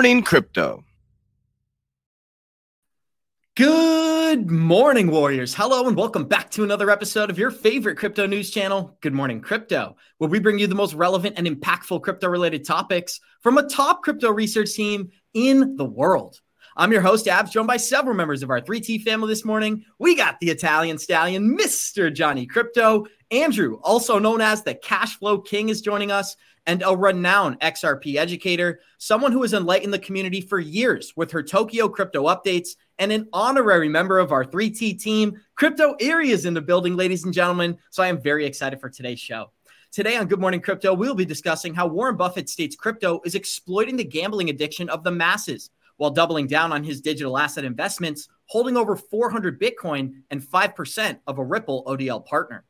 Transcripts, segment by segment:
Morning Crypto. Good morning, Warriors. Hello, and welcome back to another episode of your favorite crypto news channel, Good Morning Crypto, where we bring you the most relevant and impactful crypto related topics from a top crypto research team in the world. I'm your host, Abs, joined by several members of our 3T family this morning. We got the Italian stallion, Mr. Johnny Krypto. Andrew, also known as the Cash Flow King, is joining us and a renowned XRP educator, someone who has enlightened the community for years with her Tokyo crypto updates, and an honorary member of our 3T team. Crypto Eri is in the building, ladies and gentlemen. So I am very excited for today's show. Today on Good Morning Crypto, we'll be discussing how Warren Buffett states crypto is exploiting the gambling addiction of the masses while doubling down on his digital asset investments, holding over 400 Bitcoin and 5% of a Ripple ODL partner.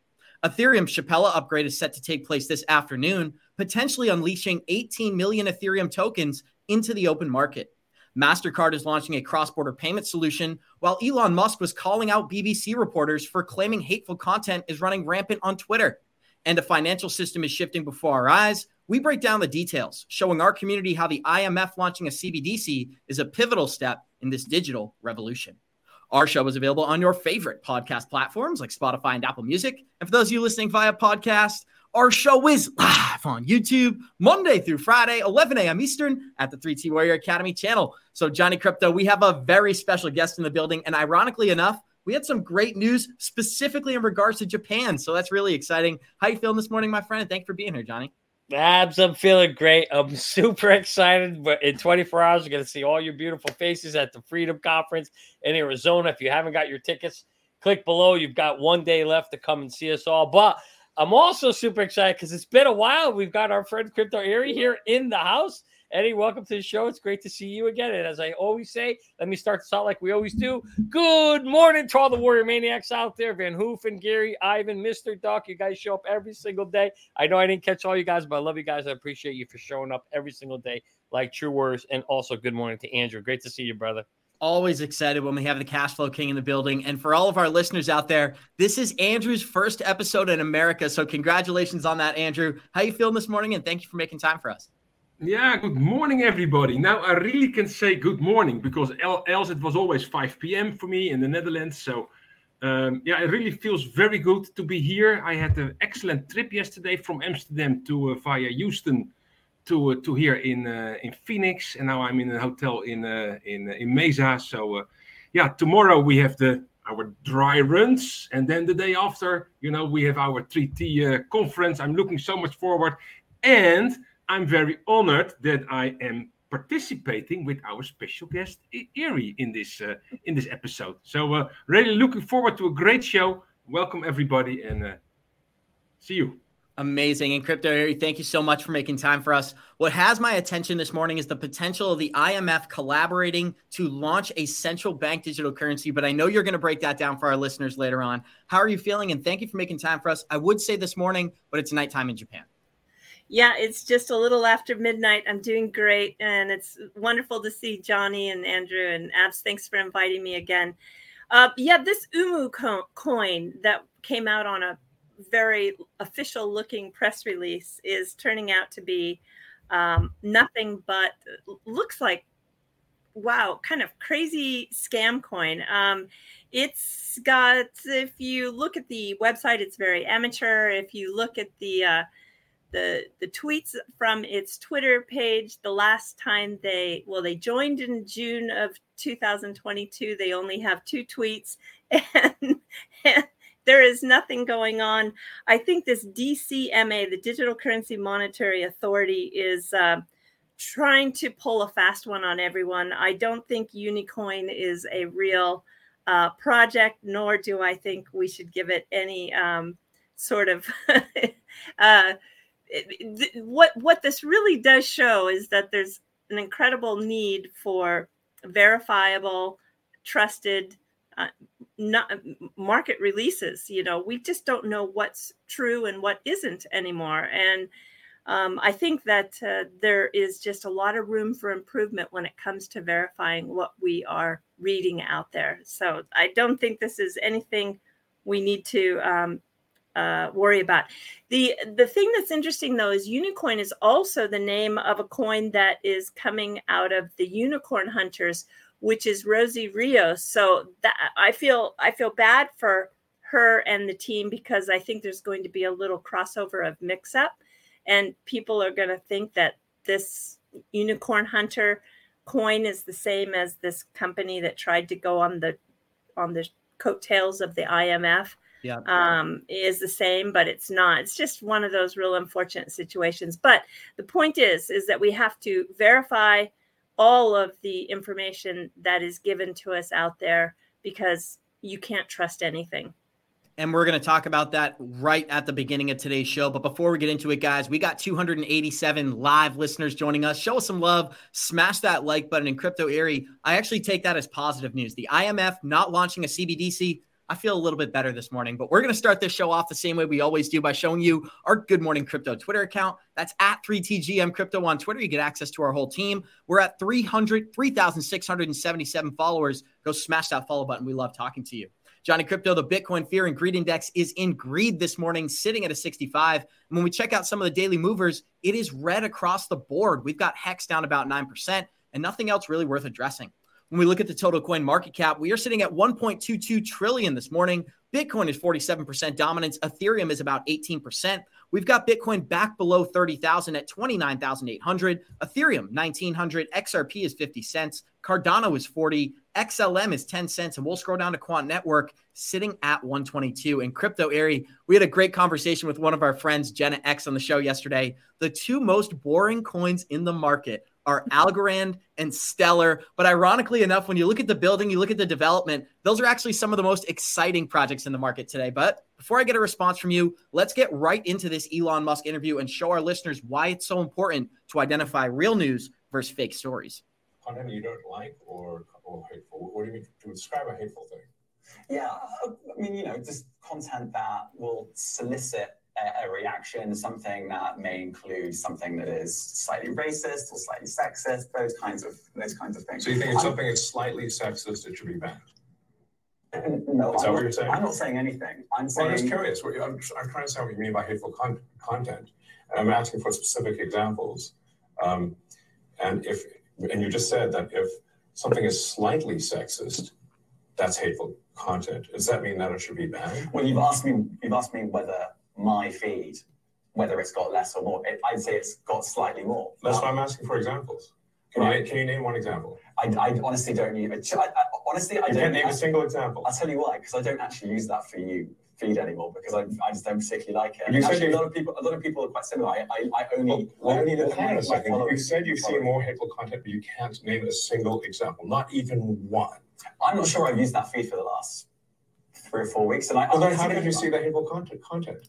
Ethereum Shapella upgrade is set to take place this afternoon, potentially unleashing 18 million Ethereum tokens into the open market. MasterCard is launching a cross border payment solution, while Elon Musk was calling out BBC reporters for claiming hateful content is running rampant on Twitter. And the financial system is shifting before our eyes. We break down the details, showing our community how the IMF launching a CBDC is a pivotal step in this digital revolution. Our show is available on your favorite podcast platforms like Spotify and Apple Music. And for those of you listening via podcast, our show is live on YouTube Monday through Friday, 11 a.m. Eastern at the 3T Warrior Academy channel. So, Johnny Krypto, we have a very special guest in the building. And ironically enough, we had some great news specifically in regards to Japan. So that's really exciting. How you feeling this morning, my friend? Thank you for being here, Johnny. Abs, I'm feeling great. I'm super excited. But in 24 hours, we're going to see all your beautiful faces at the Freedom Conference in Arizona. If you haven't got your tickets, click below. You've got one day left to come and see us all. But I'm also super excited because it's been a while. We've got our friend Crypto Eri here in the house. Eddie, welcome to the show. It's great to see you again. And as I always say, let me start this out like we always do. Good morning to all the Warrior Maniacs out there. Van Hoofen, Gary, Ivan, Mr. Duck. You guys show up every single day. I know I didn't catch all you guys, but I love you guys. I appreciate you for showing up every single day like true warriors. And also, good morning to Andrew. Great to see you, brother always excited when we have the cash flow king in the building and for all of our listeners out there this is andrew's first episode in america so congratulations on that andrew how are you feeling this morning and thank you for making time for us yeah, good morning, everybody. Now, I really can say good morning because else it was always 5 p.m. for me in the Netherlands. So, um, yeah, it really feels very good to be here. I had an excellent trip yesterday from Amsterdam to uh, via Houston to uh, to here in uh, in Phoenix, and now I'm in a hotel in uh, in uh, in Mesa. So, uh, yeah, tomorrow we have the our dry runs, and then the day after, you know, we have our 3T conference. I'm looking so much forward, and I'm very honored that I am participating with our special guest Eri in this uh, in this episode. So uh, really looking forward to a great show. Welcome everybody and uh, see you. Amazing. And Crypto Eri, thank you so much for making time for us. What has my attention this morning is the potential of the IMF collaborating to launch a central bank digital currency. But I know you're going to break that down for our listeners later on. How are you feeling? And thank you for making time for us. I would say this morning, but it's nighttime in Japan. Yeah, it's just a little after midnight. I'm doing great, and it's wonderful to see Johnny and Andrew and Abs. Thanks for inviting me again. Uh, yeah, this Umu co- coin that came out on a very official looking press release is turning out to be um, nothing but looks like wow, kind of crazy scam coin. Um, it's got, if you look at the website, it's very amateur. If you look at the uh, the the tweets from its Twitter page. The last time they well, they joined in June of 2022. They only have two tweets, and, and there is nothing going on. I think this DCMA, the Digital Currency Monetary Authority, is. Uh, trying to pull a fast one on everyone. I don't think Unicoin is a real uh, project, nor do I think we should give it any um, sort of uh, what what this really does show is that there's an incredible need for verifiable, trusted, uh, not market releases. You know, we just don't know what's true and what isn't anymore, and um, I think that uh, there is just a lot of room for improvement when it comes to verifying what we are reading out there. So I don't think this is anything we need to um, uh, worry about. The the thing that's interesting though is Unicoin is also the name of a coin that is coming out of the Unicorn Hunters, which is Rosie Rios. So that I feel I feel bad for her and the team because I think there's going to be a little crossover of mix up, and people are going to think that this Unicorn Hunter coin is the same as this company that tried to go on the on the coattails of the IMF yeah. um, is the same, but it's not. It's just one of those real unfortunate situations. But the point is, is that we have to verify all of the information that is given to us out there because you can't trust anything. And we're going to talk about that right at the beginning of today's show. But before we get into it, guys, we got 287 live listeners joining us. Show us some love. Smash that like button in Crypto Eri. I actually take that as positive news. The IMF not launching a CBDC I feel a little bit better this morning, but we're going to start this show off the same way we always do by showing you our Good Morning Crypto Twitter account. That's at 3TGM Crypto on Twitter. You get access to our whole team. We're at 300, 3,677 followers. Go smash that follow button. We love talking to you. Johnny Krypto, the Bitcoin Fear and Greed Index is in greed this morning, sitting at a 65. And when we check out some of the daily movers, it is red across the board. We've got Hex down about 9% and nothing else really worth addressing. When we look at the total coin market cap, we are sitting at 1.22 trillion this morning. Bitcoin is 47% dominance. Ethereum is about 18%. We've got Bitcoin back below 30,000 at 29,800. Ethereum 1900. XRP is 50 cents. Cardano is 40. XLM is 10 cents. And we'll scroll down to Quant Network sitting at 122. In Crypto Eri, we had a great conversation with one of our friends, Jenna X, on the show yesterday. The two most boring coins in the market are Algorand and Stellar. But ironically enough, when you look at the building, you look at the development, those are actually some of the most exciting projects in the market today. But before I get a response from you, let's get right into this Elon Musk interview and show our listeners why it's so important to identify real news versus fake stories. Content you don't like or, or hateful? What do you mean to describe a hateful thing? Yeah, I mean, you know, just content that will solicit a, a reaction, something that may include something that is slightly racist or slightly sexist, those kinds of those kinds of things. So you think if something is slightly sexist, it should be banned? No, Is that I'm, what you're saying? I'm not saying anything. I'm Well, saying I'm just curious. What you- I'm, I'm trying to understand what you mean by hateful con- content. And I'm asking for specific examples. Um, and if and you just said that if something is slightly sexist, that's hateful content. Does that mean that it should be banned? Well, you've asked me. You've asked me whether my feed, whether it's got less or more. It, I'd say it's got slightly more. That's Um, why I'm asking for examples. Can, Right. you, can you name one example? I, I honestly don't use. I, I, honestly, I You don't. can't name I, a single example. I'll tell you why. Because I don't actually use that for you feed anymore because I, I just don't particularly like it. You actually, you- a lot of people, a lot of people are quite similar. I, I, I only, Well, I only well, look a at my. You said you've seen more hateful content, but you can't name a single example, not even one. I'm not sure I've used that feed for the last three or four weeks, and I. Well, then how did you see that? the hateful content? Content.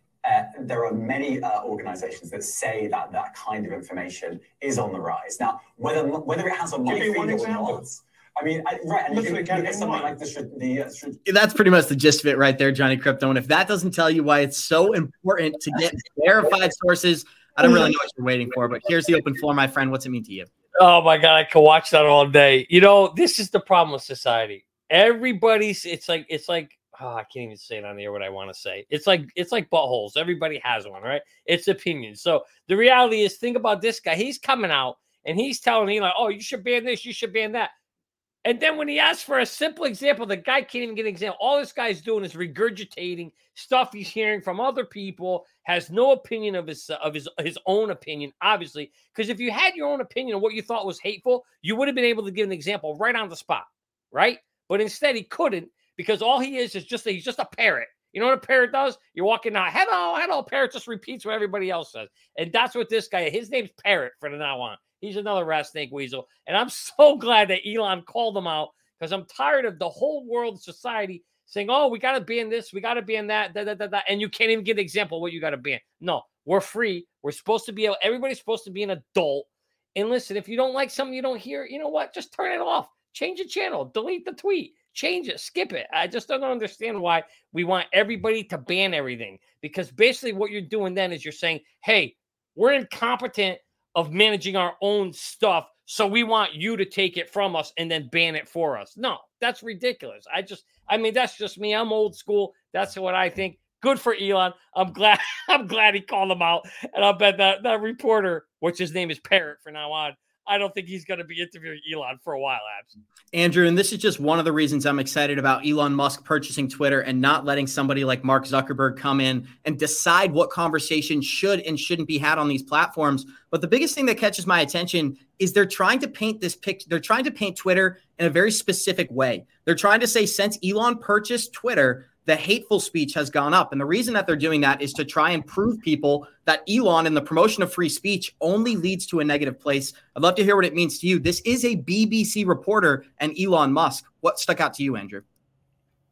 Uh, there are many uh, organizations that say that that kind of information is on the rise. Now, whether whether it has on my Give me feed one or not, I mean, I, right, and you Literally can can't look at name something like the str- the uh, str- That's pretty much the gist of it right there, Johnny Krypto. And if that doesn't tell you why it's so important to get verified sources, I don't really know what you're waiting for. But here's the open floor, my friend. What's it mean to you? Oh my god, I could watch that all day. You know, this is the problem with society. Everybody's it's like it's like oh, I can't even say it on the air what I want to say. It's like it's like buttholes. Everybody has one, right? It's opinions. So the reality is, think about this guy. He's coming out and he's telling me like, oh, you should ban this, you should ban that. And then when he asks for a simple example, the guy can't even get an example. All this guy's doing is regurgitating stuff he's hearing from other people. Has no opinion of his of his his own opinion, obviously. Because if you had your own opinion of what you thought was hateful, you would have been able to give an example right on the spot, right? But instead, he couldn't because all he is is just he's just a parrot. You know what a parrot does? You're walking out, hello, hello. Parrot just repeats what everybody else says, and that's what this guy. His name's Parrot from now on. He's another rat snake weasel. And I'm so glad that Elon called him out because I'm tired of the whole world society saying, oh, we got to ban this, we got to ban that, da, da, da, da, and you can't even give an example what you got to ban. No, We're free. We're supposed to be able, everybody's supposed to be an adult. And listen, if you don't like something you don't hear, you know what? Just turn it off. Change the channel, delete the tweet, change it, skip it. I just don't understand why we want everybody to ban everything. Because basically, what you're doing then is you're saying, hey, we're incompetent of managing our own stuff. So we want you to take it from us and then ban it for us. No, that's ridiculous. I just, I mean, that's just me. I'm old school. That's what I think. Good for Elon. I'm glad. I'm glad he called him out, and I'll bet that that reporter, which his name is Parrot for now on, I don't think he's going to be interviewing Elon for a while, Abs. Andrew, and this is just one of the reasons I'm excited about Elon Musk purchasing Twitter and not letting somebody like Mark Zuckerberg come in and decide what conversation should and shouldn't be had on these platforms. But the biggest thing that catches my attention is they're trying to paint this picture. They're trying to paint Twitter in a very specific way. They're trying to say since Elon purchased Twitter, the hateful speech has gone up. And the reason that they're doing that is to try and prove people that Elon and the promotion of free speech only leads to a negative place. I'd love to hear what it means to you. This is a BBC reporter and Elon Musk. What stuck out to you, Andrew?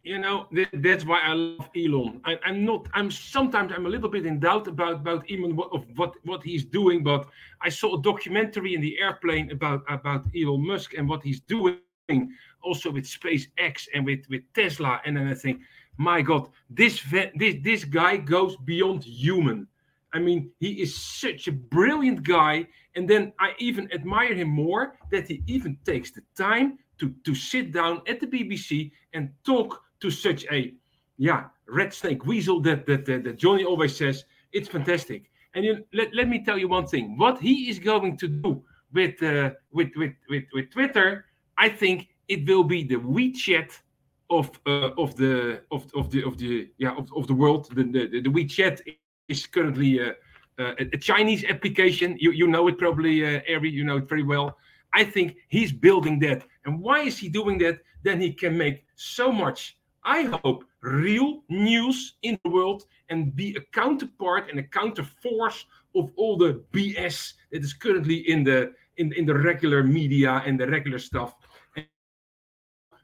You know, that's why I love Elon. I, am not. I'm sometimes I'm a little bit in doubt about about Elon what, of what what he's doing. But I saw a documentary in the airplane about about Elon Musk and what he's doing, also with SpaceX and with with Tesla. And then I think my God, this this this guy goes beyond human. I mean, he is such a brilliant guy, and then I even admire him more that he even takes the time to to sit down at the BBC and talk to such a yeah red snake weasel that that that, that Johnny always says. It's fantastic. And you, let, let me tell you one thing: what he is going to do with uh, with, with with with Twitter, I think it will be the WeChat of uh, of the of, of the of the yeah of, of the world. The, the the WeChat is currently uh, uh, a, Chinese application. You you know it probably, uh, Ari. You know it very well. I think he's building that. And why is he doing that? Then he can make so much. I hope real news in the world and be a counterpart and a counterforce of all the BS that is currently in the in, in the regular media and the regular stuff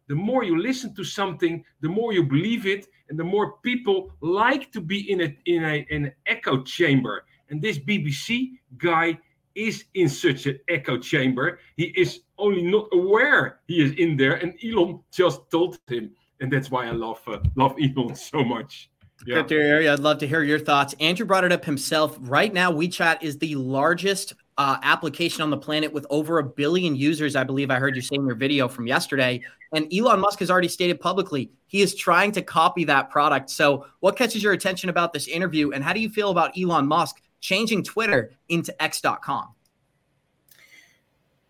the more you listen to something, the more you believe it, and the more people like to be in a in a an echo chamber. And this BBC guy is in such an echo chamber. He is only not aware he is in there, and Elon just told him, and that's why I love uh, love Elon so much. Yeah. I'd love to hear your thoughts. Andrew brought it up himself. Right now, WeChat is the largest uh, application on the planet with over a billion users. I believe I heard you say in your video from yesterday. And Elon Musk has already stated publicly he is trying to copy that product. So, what catches your attention about this interview? And how do you feel about Elon Musk changing Twitter into X.com?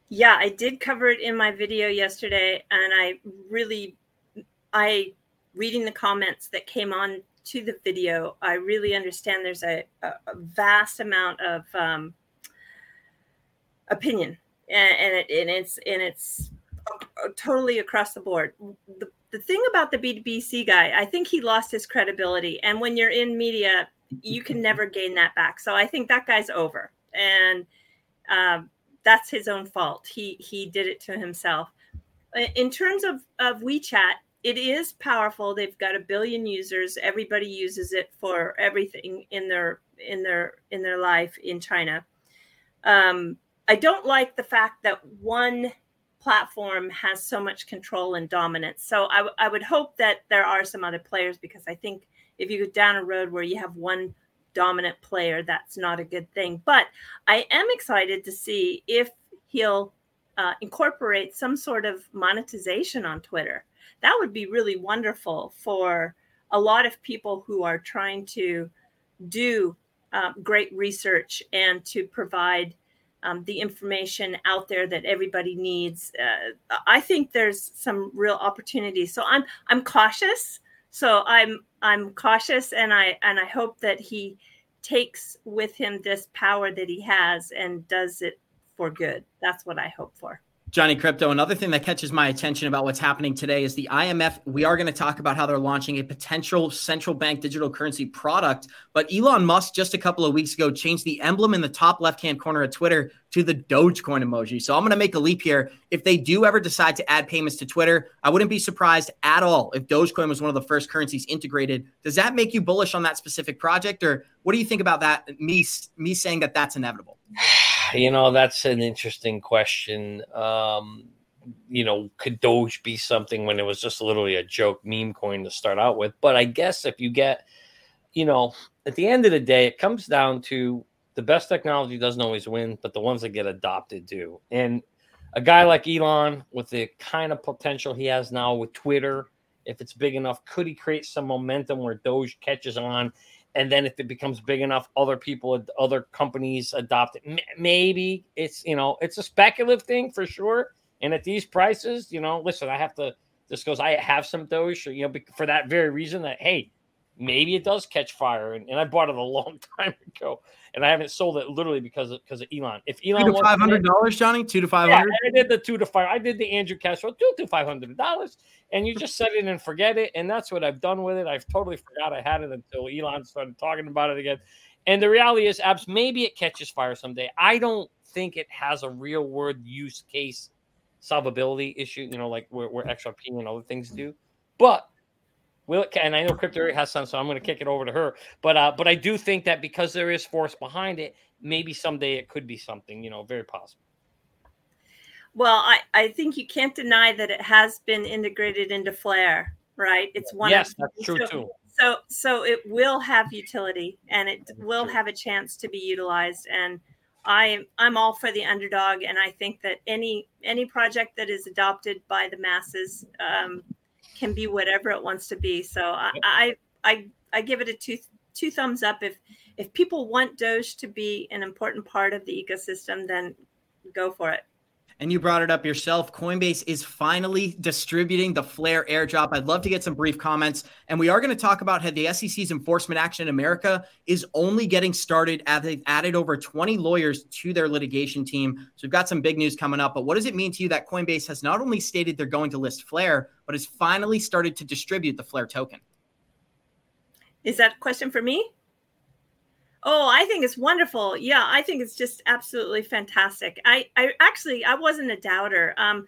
Yeah, I did cover it in my video yesterday. And I really, I, reading the comments that came on to the video, I really understand there's a, a, vast amount of, um, opinion. And, and, it, and it's and it's totally across the board. The, the thing about the bbc guy i think he lost his credibility. And when you're in media you can never gain that back. So i think that guy's over. And um, that's his own fault. He he did it to himself. In terms of of wechat it is powerful. They've got a billion users. Everybody uses it for everything in their in their in their life in china. Um, I don't like the fact that one platform has so much control and dominance. So I, w- I would hope that there are some other players because I think if you go down a road where you have one dominant player, that's not a good thing. But I am excited to see if he'll uh, incorporate some sort of monetization on Twitter. That would be really wonderful for a lot of people who are trying to do uh, great research and to provide um, the information out there that everybody needs. Uh, I think there's some real opportunities. So I'm I'm cautious. So I'm I'm cautious, and I and I hope that he takes with him this power that he has and does it for good. That's what I hope for. Johnny Crypto, another thing that catches my attention about what's happening today is the IMF. We are going to talk about how they're launching a potential central bank digital currency product. But Elon Musk just a couple of weeks ago changed the emblem in the top left hand corner of Twitter to the Dogecoin emoji. So I'm going to make a leap here. If they do ever decide to add payments to Twitter, I wouldn't be surprised at all if Dogecoin was one of the first currencies integrated. Does that make you bullish on that specific project, or what do you think about that? Me, me saying that that's inevitable. You know, that's an interesting question. Um, you know, could Doge be something when it was just literally a joke meme coin to start out with? But I guess if you get, you know, at the end of the day, it comes down to the best technology doesn't always win, but the ones that get adopted do. And a guy like Elon, with the kind of potential he has now with Twitter, if it's big enough, could he create some momentum where Doge catches on and then if it becomes big enough other people other companies adopt it. Maybe it's you know it's a speculative thing for sure. And at these prices you know listen i have to this goes i have some doge you know for that very reason that hey maybe it does catch fire and, and i bought it a long time ago and I haven't sold it literally because of because of Elon. If Elon two to five hundred dollars, Johnny, two to five hundred. Yeah, I did the two to five. I did the Andrew Castro two to five hundred dollars, and you just set it and forget it. And that's what I've done with it. I've totally forgot I had it until Elon started talking about it again. And the reality is, abs maybe it catches fire someday. I don't think it has a real world use case solvability issue. You know, like where, where XRP and other things do, but Will it? And I know Crypto has some, so I'm going to kick it over to her. But uh, but I do think that because there is force behind it, maybe someday it could be something. You know, very possible. Well, I, I think you can't deny that it has been integrated into Flare, right? It's one. Yes, of, that's true so, too. So so it will have utility, and it will have a chance to be utilized. And I I'm all for the underdog, and I think that any any project that is adopted by the masses. Um, can be whatever it wants to be. So I, I, I, I give it a two, two thumbs up. If, if people want Doge to be an important part of the ecosystem, then go for it. And you brought it up yourself. Coinbase is finally distributing the Flare airdrop. I'd love to get some brief comments. And we are going to talk about how the SEC's enforcement action in America is only getting started as they've added over 20 lawyers to their litigation team. So we've got some big news coming up. But what does it mean to you that Coinbase has not only stated they're going to list Flare, but has finally started to distribute the Flare token? Is that a question for me? Oh, I think it's wonderful. Yeah, I think it's just absolutely fantastic. I, I actually, I wasn't a doubter. Um,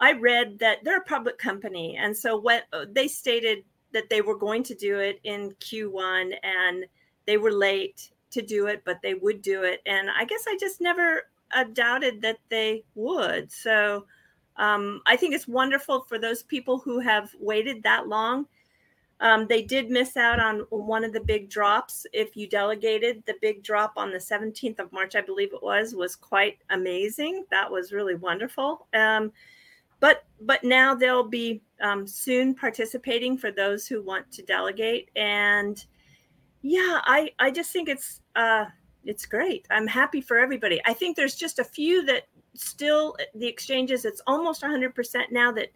I read that they're a public company, and so what uh, they stated that they were going to do it in Q1, and they were late to do it, but they would do it. And I guess I just never uh, doubted that they would. So um, I think it's wonderful for those people who have waited that long um, they did miss out on one of the big drops. If you delegated, the big drop on the 17th of March, I believe it was, was quite amazing. That was really wonderful. Um, but but now they'll be um, soon participating for those who want to delegate. And yeah, I I just think it's uh, it's great. I'm happy for everybody. I think there's just a few that still the exchanges. It's almost 100% now that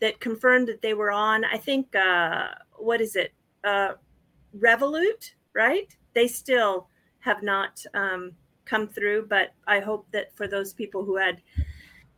that confirmed that they were on. I think uh, what is it? Uh, Revolut, right? They still have not um, come through, but I hope that for those people who had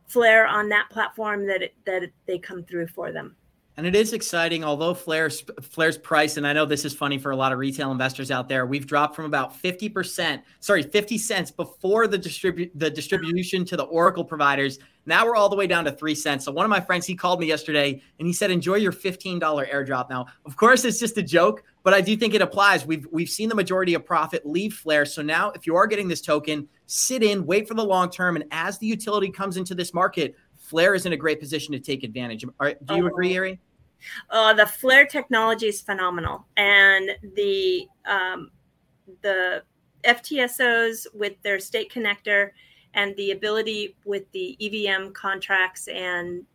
Flare on that platform, that it, that they come through for them. And it is exciting, although Flare's Flare's price, and I know this is funny for a lot of retail investors out there. We've dropped from about fifty percent, sorry, fifty cents before the distribute the distribution to the Oracle providers. Now we're all the way down to three cents. So one of my friends, he called me yesterday and he said, "Enjoy your fifteen dollar airdrop." Now, of course, it's just a joke, but I do think it applies. We've we've seen the majority of profit leave Flare. So now, if you are getting this token, sit in, wait for the long term, and as the utility comes into this market, Flare is in a great position to take advantage. Are, do you agree, Ari? Uh, the Flare technology is phenomenal, and the um, the FTSOs with their state connector and the ability with the EVM contracts and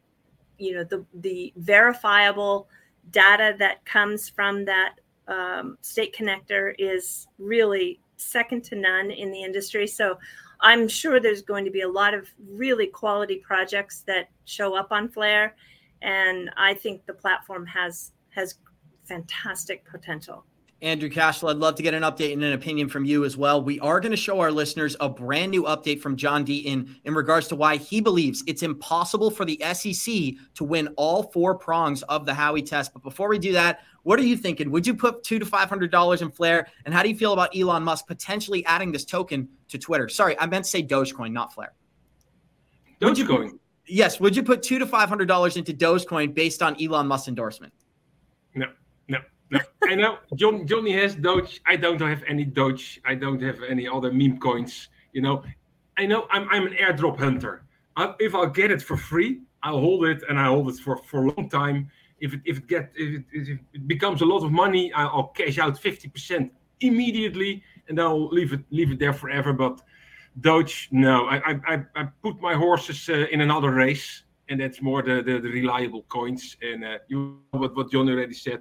you know the the verifiable data that comes from that um, state connector is really second to none in the industry. So I'm sure there's going to be a lot of really quality projects that show up on Flare, and I think the platform has has fantastic potential. Andrew Cashel, I'd love to get an update and an opinion from you as well. We are going to show our listeners a brand new update from John Deaton in regards to why he believes it's impossible for the SEC to win all four prongs of the Howey test. But before we do that, what are you thinking? Would you put two to five hundred dollars in Flare? And how do you feel about Elon Musk potentially adding this token to Twitter? Sorry, I meant to say Dogecoin, not Flare. Dogecoin. Yes. Would you put two to five hundred dollars into Dogecoin based on Elon Musk's endorsement? No. I know John Johnny has Doge. I don't have any Doge. I don't have any other meme coins. You know, I know I'm I'm an airdrop hunter. I, if I'll get it for free, I'll hold it and I hold it for for a long time. If it if it get if it, if it becomes a lot of money, I'll cash out fifty percent immediately and I'll leave it leave it there forever. But Doge, no. I I, I put my horses uh, in another race, and that's more the the, the reliable coins. And uh, you what what John already said,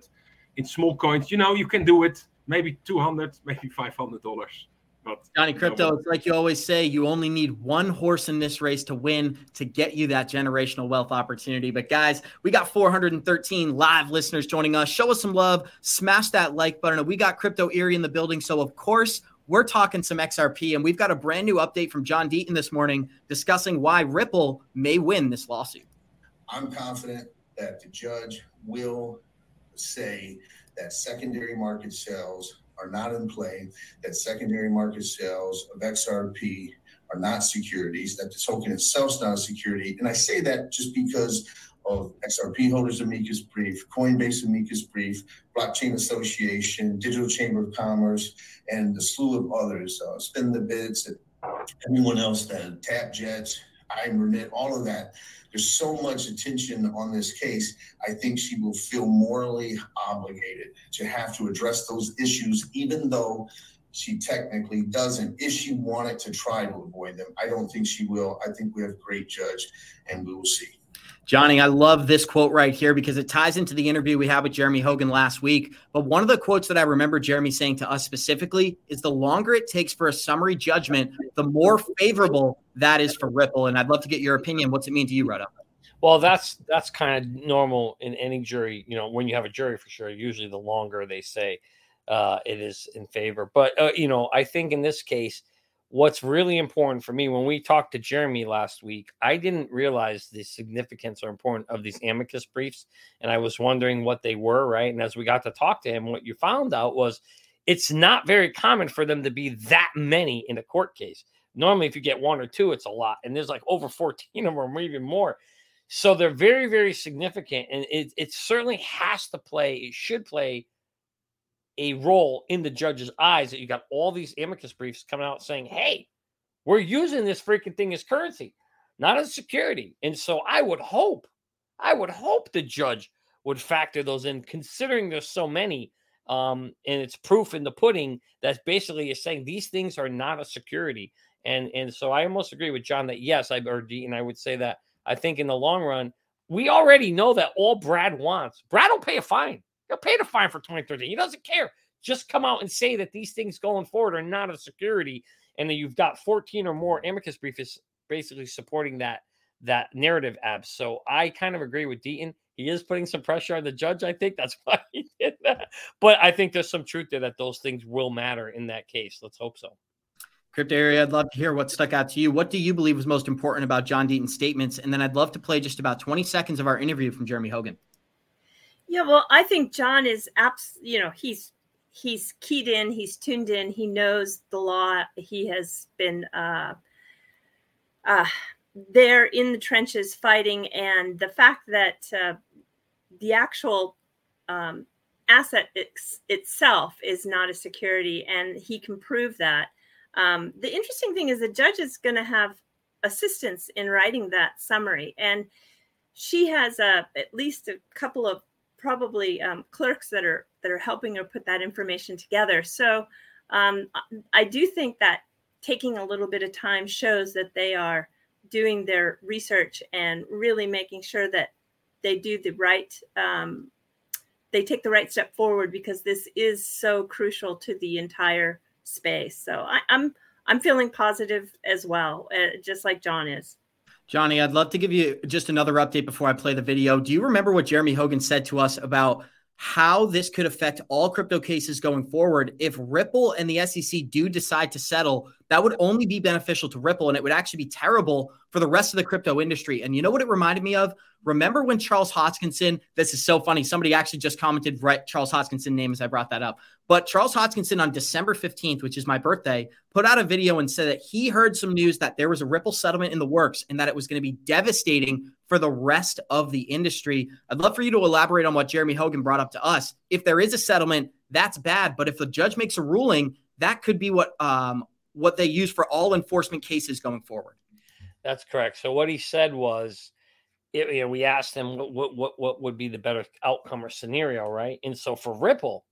in small coins, you know, you can do it. Maybe two hundred, maybe five hundred dollars. But Johnny Krypto, it's like you always say, you only need one horse in this race to win to get you that generational wealth opportunity. But guys, we got 413 live listeners joining us. Show us some love, smash that like button. We got Crypto Eri in the building. So of course, we're talking some XRP, and we've got a brand new update from John Deaton this morning discussing why Ripple may win this lawsuit. I'm confident that the judge will say that secondary market sales are not in play, that secondary market sales of XRP are not securities, that the token itself is not a security. And I say that just because of XRP holders amicus brief, Coinbase amicus brief, Blockchain Association, Digital Chamber of Commerce, and the slew of others, uh, SpendTheBits, and everyone else, that TapJets, I-Remit, all of that. There's so much attention on this case. I think she will feel morally obligated to have to address those issues, even though she technically doesn't. If she wanted to try to avoid them, I don't think she will. I think we have a great judge, and we will see. Johnny, I love this quote right here because it ties into the interview we had with Jeremy Hogan last week. But one of the quotes that I remember Jeremy saying to us specifically is the longer it takes for a summary judgment, the more favorable that is for Ripple. And I'd love to get your opinion. What's it mean to you, Rhoda? Well, that's that's kind of normal in any jury. You know, when you have a jury for sure, usually the longer they say uh, it is in favor. But uh, you know, I think in this case, what's really important for me when we talked to Jeremy last week, I didn't realize the significance or importance of these amicus briefs. And I was wondering what they were, right? And as we got to talk to him, what you found out was it's not very common for them to be that many in a court case. Normally, if you get one or two, it's a lot. And there's like over 14 of them or even more. So they're very, very significant. And it, it certainly has to play, it should play a role in the judge's eyes that you got all these amicus briefs coming out saying, hey, we're using this freaking thing as currency, not as security. And so I would hope, I would hope the judge would factor those in, considering there's so many. Um, and it's proof in the pudding that basically is saying these things are not a security. And and so I almost agree with John that yes, I or D, and I would say that I think in the long run, we already know that all Brad wants, Brad will pay a fine. He'll pay the fine for 2013. He doesn't care. Just come out and say that these things going forward are not a security, and then you've got 14 or more amicus briefs basically supporting that that narrative abs. So I kind of agree with Deaton. He is putting some pressure on the judge. I think that's why he did that. But I think there's some truth there that those things will matter in that case. Let's hope so. Crypto Eri, I'd love to hear what stuck out to you. What do you believe was most important about John Deaton's statements? And then I'd love to play just about 20 seconds of our interview from Jeremy Hogan. Yeah, well, I think John is abs. You know, he's he's keyed in, he's tuned in, he knows the law. He has been uh, uh, there in the trenches fighting, and the fact that uh, the actual um, asset ex- itself is not a security, and he can prove that. Um, the interesting thing is the judge is going to have assistance in writing that summary, and she has uh, at least a couple of probably um, clerks that are that are helping her put that information together. So um, I do think that taking a little bit of time shows that they are doing their research and really making sure that they do the right um, they take the right step forward because this is so crucial to the entire space. So I, I'm I'm feeling positive as well, uh, just like John is. Johnny, I'd love to give you just another update before I play the video. Do you remember what Jeremy Hogan said to us about how this could affect all crypto cases going forward. If Ripple and the SEC do decide to settle, that would only be beneficial to Ripple and it would actually be terrible for the rest of the crypto industry. And you know what it reminded me of? Remember when Charles Hoskinson, this is so funny. Somebody actually just commented right Charles Hoskinson name as I brought that up. But Charles Hoskinson on December 15th, which is my birthday, put out a video and said that he heard some news that there was a Ripple settlement in the works and that it was going to be devastating for the rest of the industry. I'd love for you to elaborate on what Jeremy Hogan brought up to us. If there is a settlement, that's bad. But if the judge makes a ruling, that could be what um, what they use for all enforcement cases going forward. That's correct. So what he said was, it, you know, we asked him what, what what would be the better outcome or scenario, right? And so for Ripple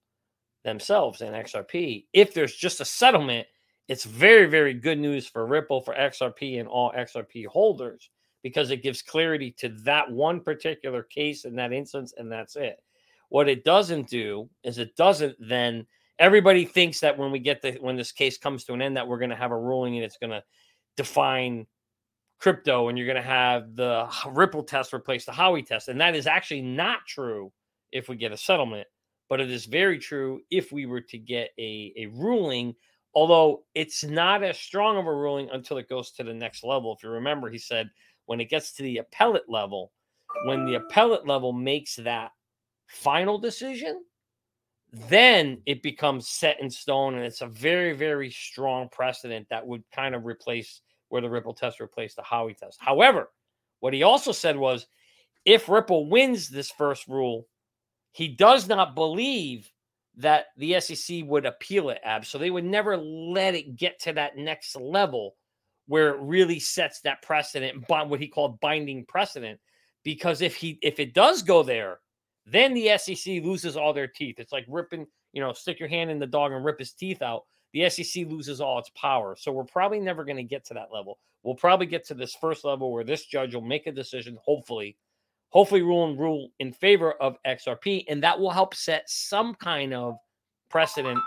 themselves and XRP, if there's just a settlement, it's very very good news for Ripple, for XRP, and all XRP holders because it gives clarity to that one particular case in that instance, and that's it. What it doesn't do is it doesn't then everybody thinks that when we get the when this case comes to an end that we're going to have a ruling and it's going to define crypto and you're going to have the ripple test replace the howey test. And that is actually not true if we get a settlement but it is very true if we were to get a, a ruling although it's not as strong of a ruling until it goes to the next level. If you remember he said when it gets to the appellate level, when the appellate level makes that final decision, then it becomes set in stone and it's a very, very strong precedent that would kind of replace where the Ripple test replaced the Howey test. However, what he also said was if Ripple wins this first rule, he does not believe that the SEC would appeal it, Ab. So they would never let it get to that next level where it really sets that precedent, what he called binding precedent. Because if he if it does go there, then the SEC loses all their teeth. It's like ripping, you know, stick your hand in the dog and rip his teeth out. The SEC loses all its power. So we're probably never going to get to that level. We'll probably get to this first level where this judge will make a decision, hopefully, hopefully rule and rule in favor of XRP, and that will help set some kind of precedent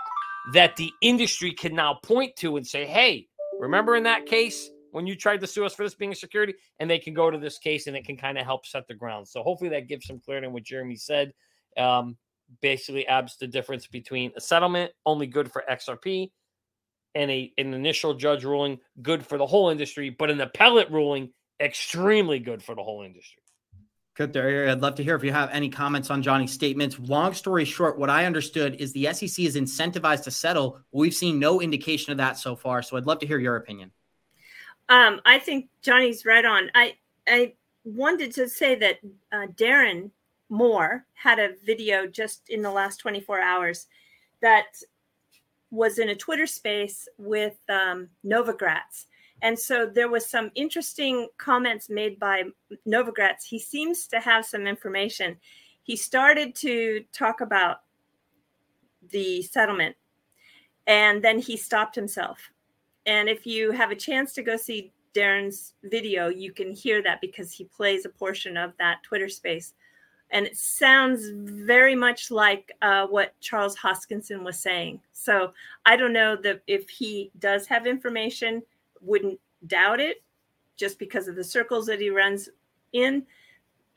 that the industry can now point to and say, hey, Remember in that case when you tried to sue us for this being a security, and they can go to this case and it can kind of help set the ground. So hopefully that gives some clarity on what Jeremy said. Um, basically, abs the difference between a settlement only good for XRP and a an initial judge ruling good for the whole industry, but an appellate ruling extremely good for the whole industry. Good there. I'd love to hear if you have any comments on Johnny's statements. Long story short, what I understood is the SEC is incentivized to settle. We've seen no indication of that so far. So I'd love to hear your opinion. Um, I think Johnny's right on. I I wanted to say that uh, Darren Moore had a video just in the last 24 hours that was in a Twitter space with um, Novogratz and so there was some interesting comments made by Novogratz. He seems to have some information. He started to talk about the settlement and then he stopped himself. And if you have a chance to go see Darren's video, you can hear that because he plays a portion of that Twitter space. And it sounds very much like uh, what Charles Hoskinson was saying. So I don't know that if he does have information wouldn't doubt it just because of the circles that he runs in.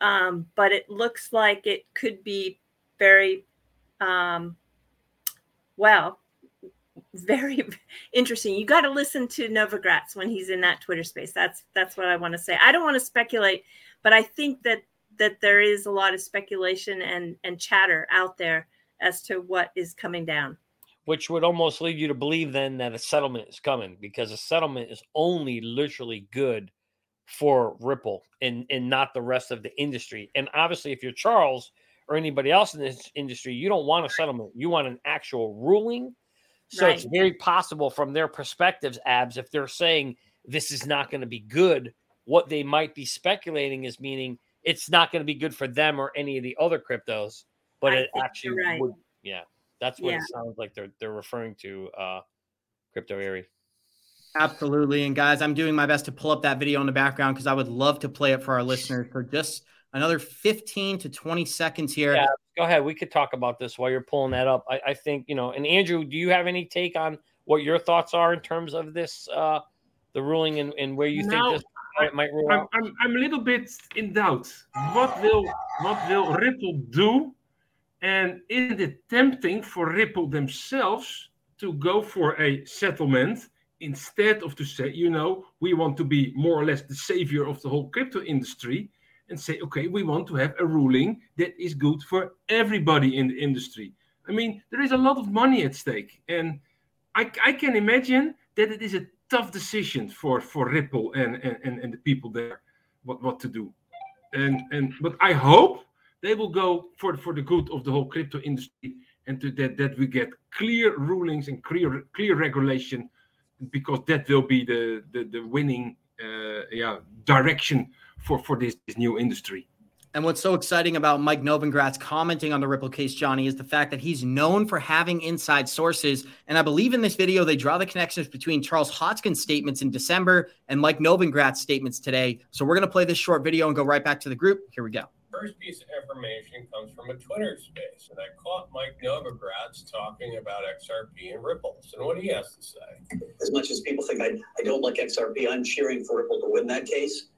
Um, but it looks like it could be very, um, well, very interesting. You got to listen to Novogratz when he's in that Twitter space. That's that's what I want to say. I don't want to speculate, but I think that that there is a lot of speculation and and chatter out there as to what is coming down which would almost lead you to believe then that a settlement is coming because a settlement is only literally good for Ripple and, and not the rest of the industry. And obviously, if you're Charles or anybody else in this industry, you don't want a settlement. You want an actual ruling. So right. it's very possible from their perspectives, abs, if they're saying this is not going to be good, what they might be speculating is meaning it's not going to be good for them or any of the other cryptos, but I it actually right. would. Yeah. That's what yeah. it sounds like they're they're referring to uh crypto Eri. Absolutely. And guys, I'm doing my best to pull up that video in the background because I would love to play it for our listeners for just another 15 to 20 seconds here. Yeah, go ahead. We could talk about this while you're pulling that up. I, I think, you know, and Andrew, do you have any take on what your thoughts are in terms of this, uh, the ruling and, and where you now, think this might, rule I'm, I'm, I'm, a little bit in doubt. What will what will Ripple do And isn't it tempting for Ripple themselves to go for a settlement instead of to say, you know, we want to be more or less the savior of the whole crypto industry and say, okay, we want to have a ruling that is good for everybody in the industry. I mean, there is a lot of money at stake. And I, I can imagine that it is a tough decision for, for Ripple and, and, and the people there what, what to do. And, and but I hope they will go for, for the good of the whole crypto industry and to that, that we get clear rulings and clear clear regulation because that will be the the, the winning uh, yeah direction for for this, this new industry. And what's so exciting about Mike Novogratz commenting on the Ripple case, Johnny, is the fact that he's known for having inside sources. And I believe in this video, they draw the connections between Charles Hotskin's statements in December and Mike Novogratz's statements today. So we're going to play this short video and go right back to the group. Here we go. First piece of information comes from a Twitter space, and I caught Mike Novogratz talking about XRP and Ripples and what he has to say. As much as people think I, I don't like XRP, I'm cheering for Ripple to win that case.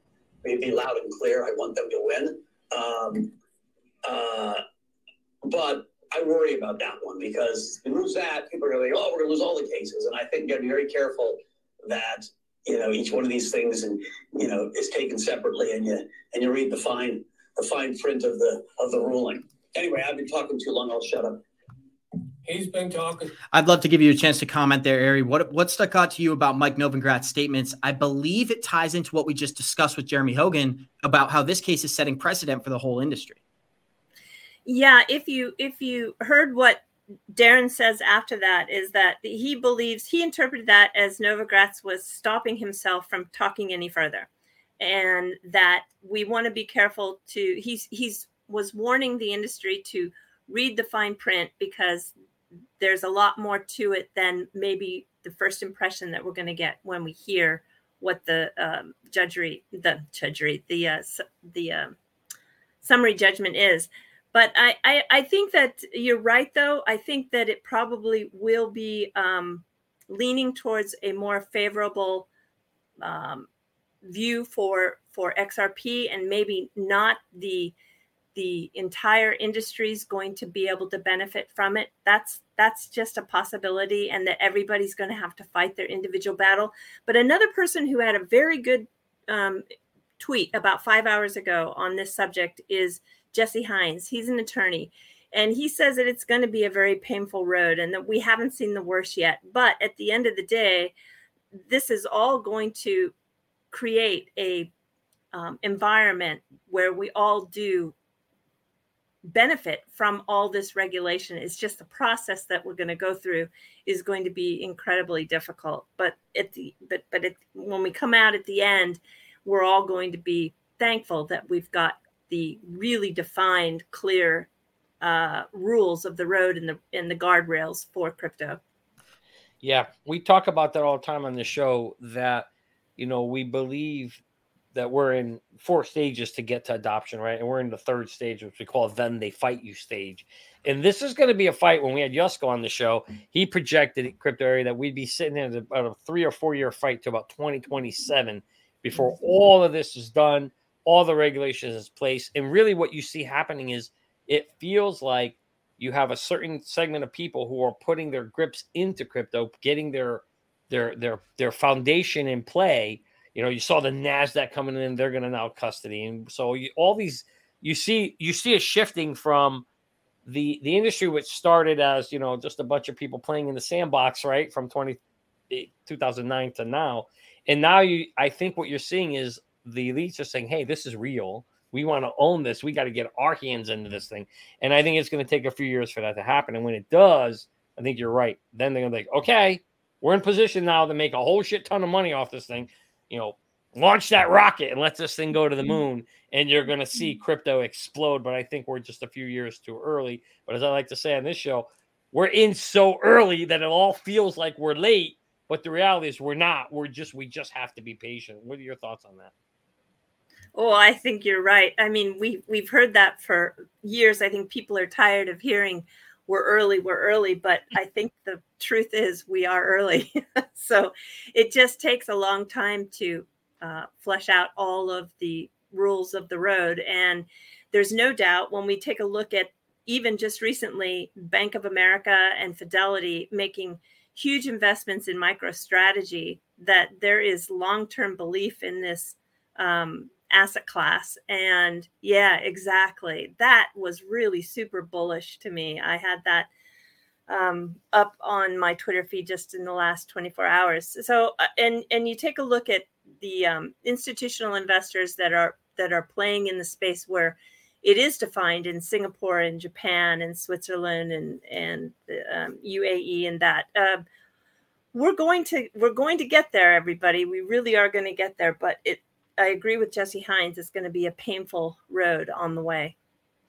Maybe loud and clear. I want them to win. Um, uh, but I worry about that one because if you lose that, people are going to think, oh, we're going to lose all the cases. And I think you got to be very careful that you know each one of these things and you know is taken separately, and you and you read the fine the fine print of the of the ruling. Anyway, I've been talking too long. I'll shut up. He's been talking. I'd love to give you a chance to comment there, Eri. What what stuck out to you about Mike Novogratz's statements? I believe it ties into what we just discussed with Jeremy Hogan about how this case is setting precedent for the whole industry. Yeah, if you if you heard what Darren says after that is that he believes he interpreted that as Novogratz was stopping himself from talking any further, and that we want to be careful to. He's he's was warning the industry to read the fine print because there's a lot more to it than maybe the first impression that we're going to get when we hear what the um, judgery, the judgery, the uh, the uh, summary judgment is. But I, I, I think that you're right, though. I think that it probably will be um, leaning towards a more favorable um, view for for XRP, and maybe not the the entire industry is going to be able to benefit from it. That's that's just a possibility and that everybody's going to have to fight their individual battle. But another person who had a very good um, tweet about five hours ago on this subject is jesse hines. He's an attorney and he says that it's going to be a very painful road and that we haven't seen the worst yet. But at the end of the day this is all going to create a um, environment where we all do benefit from all this regulation. It's just the process that we're going to go through is going to be incredibly difficult. But at the but but when we come out at the end, we're all going to be thankful that we've got the really defined, clear uh, rules of the road and the and the guardrails for crypto. Yeah, we talk about that all the time on the show. That you know we believe that we're in four stages to get to adoption, right? And we're in the third stage, which we call then they fight you stage. And this is going to be a fight. When we had Yusko on the show, he projected crypto Eri that we'd be sitting in about a three or four year fight to about 2027 before mm-hmm. all of this is done, all the regulations is placed. And really, what you see happening is it feels like you have a certain segment of people who are putting their grips into crypto, getting their their their their foundation in play you know, you saw the Nasdaq coming in; they're going to now custody, and so you, all these you see you see a shifting from the the industry which started as you know just a bunch of people playing in the sandbox right from 20, eh, 2009 to now. And now you i think what you're seeing is the elites are saying hey this is real. We want to own this. We got to get our hands into this thing. And i think it's going to take a few years for that to happen. And when it does i think you're right. Then they're going to be like okay we're in position now to make a whole shit ton of money off this thing you know, launch that rocket and let this thing go to the mm-hmm. moon and you're going to see mm-hmm. crypto explode but i think we're just a few years too early. But as i like to say on this show we're in so early that it all feels like we're late but the reality is we're not. We're just we just have to be patient. What are your thoughts on that? Oh i think you're right. I mean we we've heard that for years. I think people are tired of hearing we're early, we're early. But I think the truth is we are early. so it just takes a long time to uh, flesh out all of the rules of the road. And there's no doubt when we take a look at even just recently, Bank of America and Fidelity making huge investments in MicroStrategy, that there is long term belief in this um, asset class. And yeah, exactly. That was really super bullish to me. I had that um, up on my Twitter feed just in the last 24 hours. So, uh, and and you take a look at the um, institutional investors that are that are playing in the space where it is defined in Singapore and Japan and Switzerland and and um, UAE and that. Uh, we're going to we're going to get there, everybody. We really are going to get there, but it. I agree with Jesse Hines. It's going to be a painful road on the way.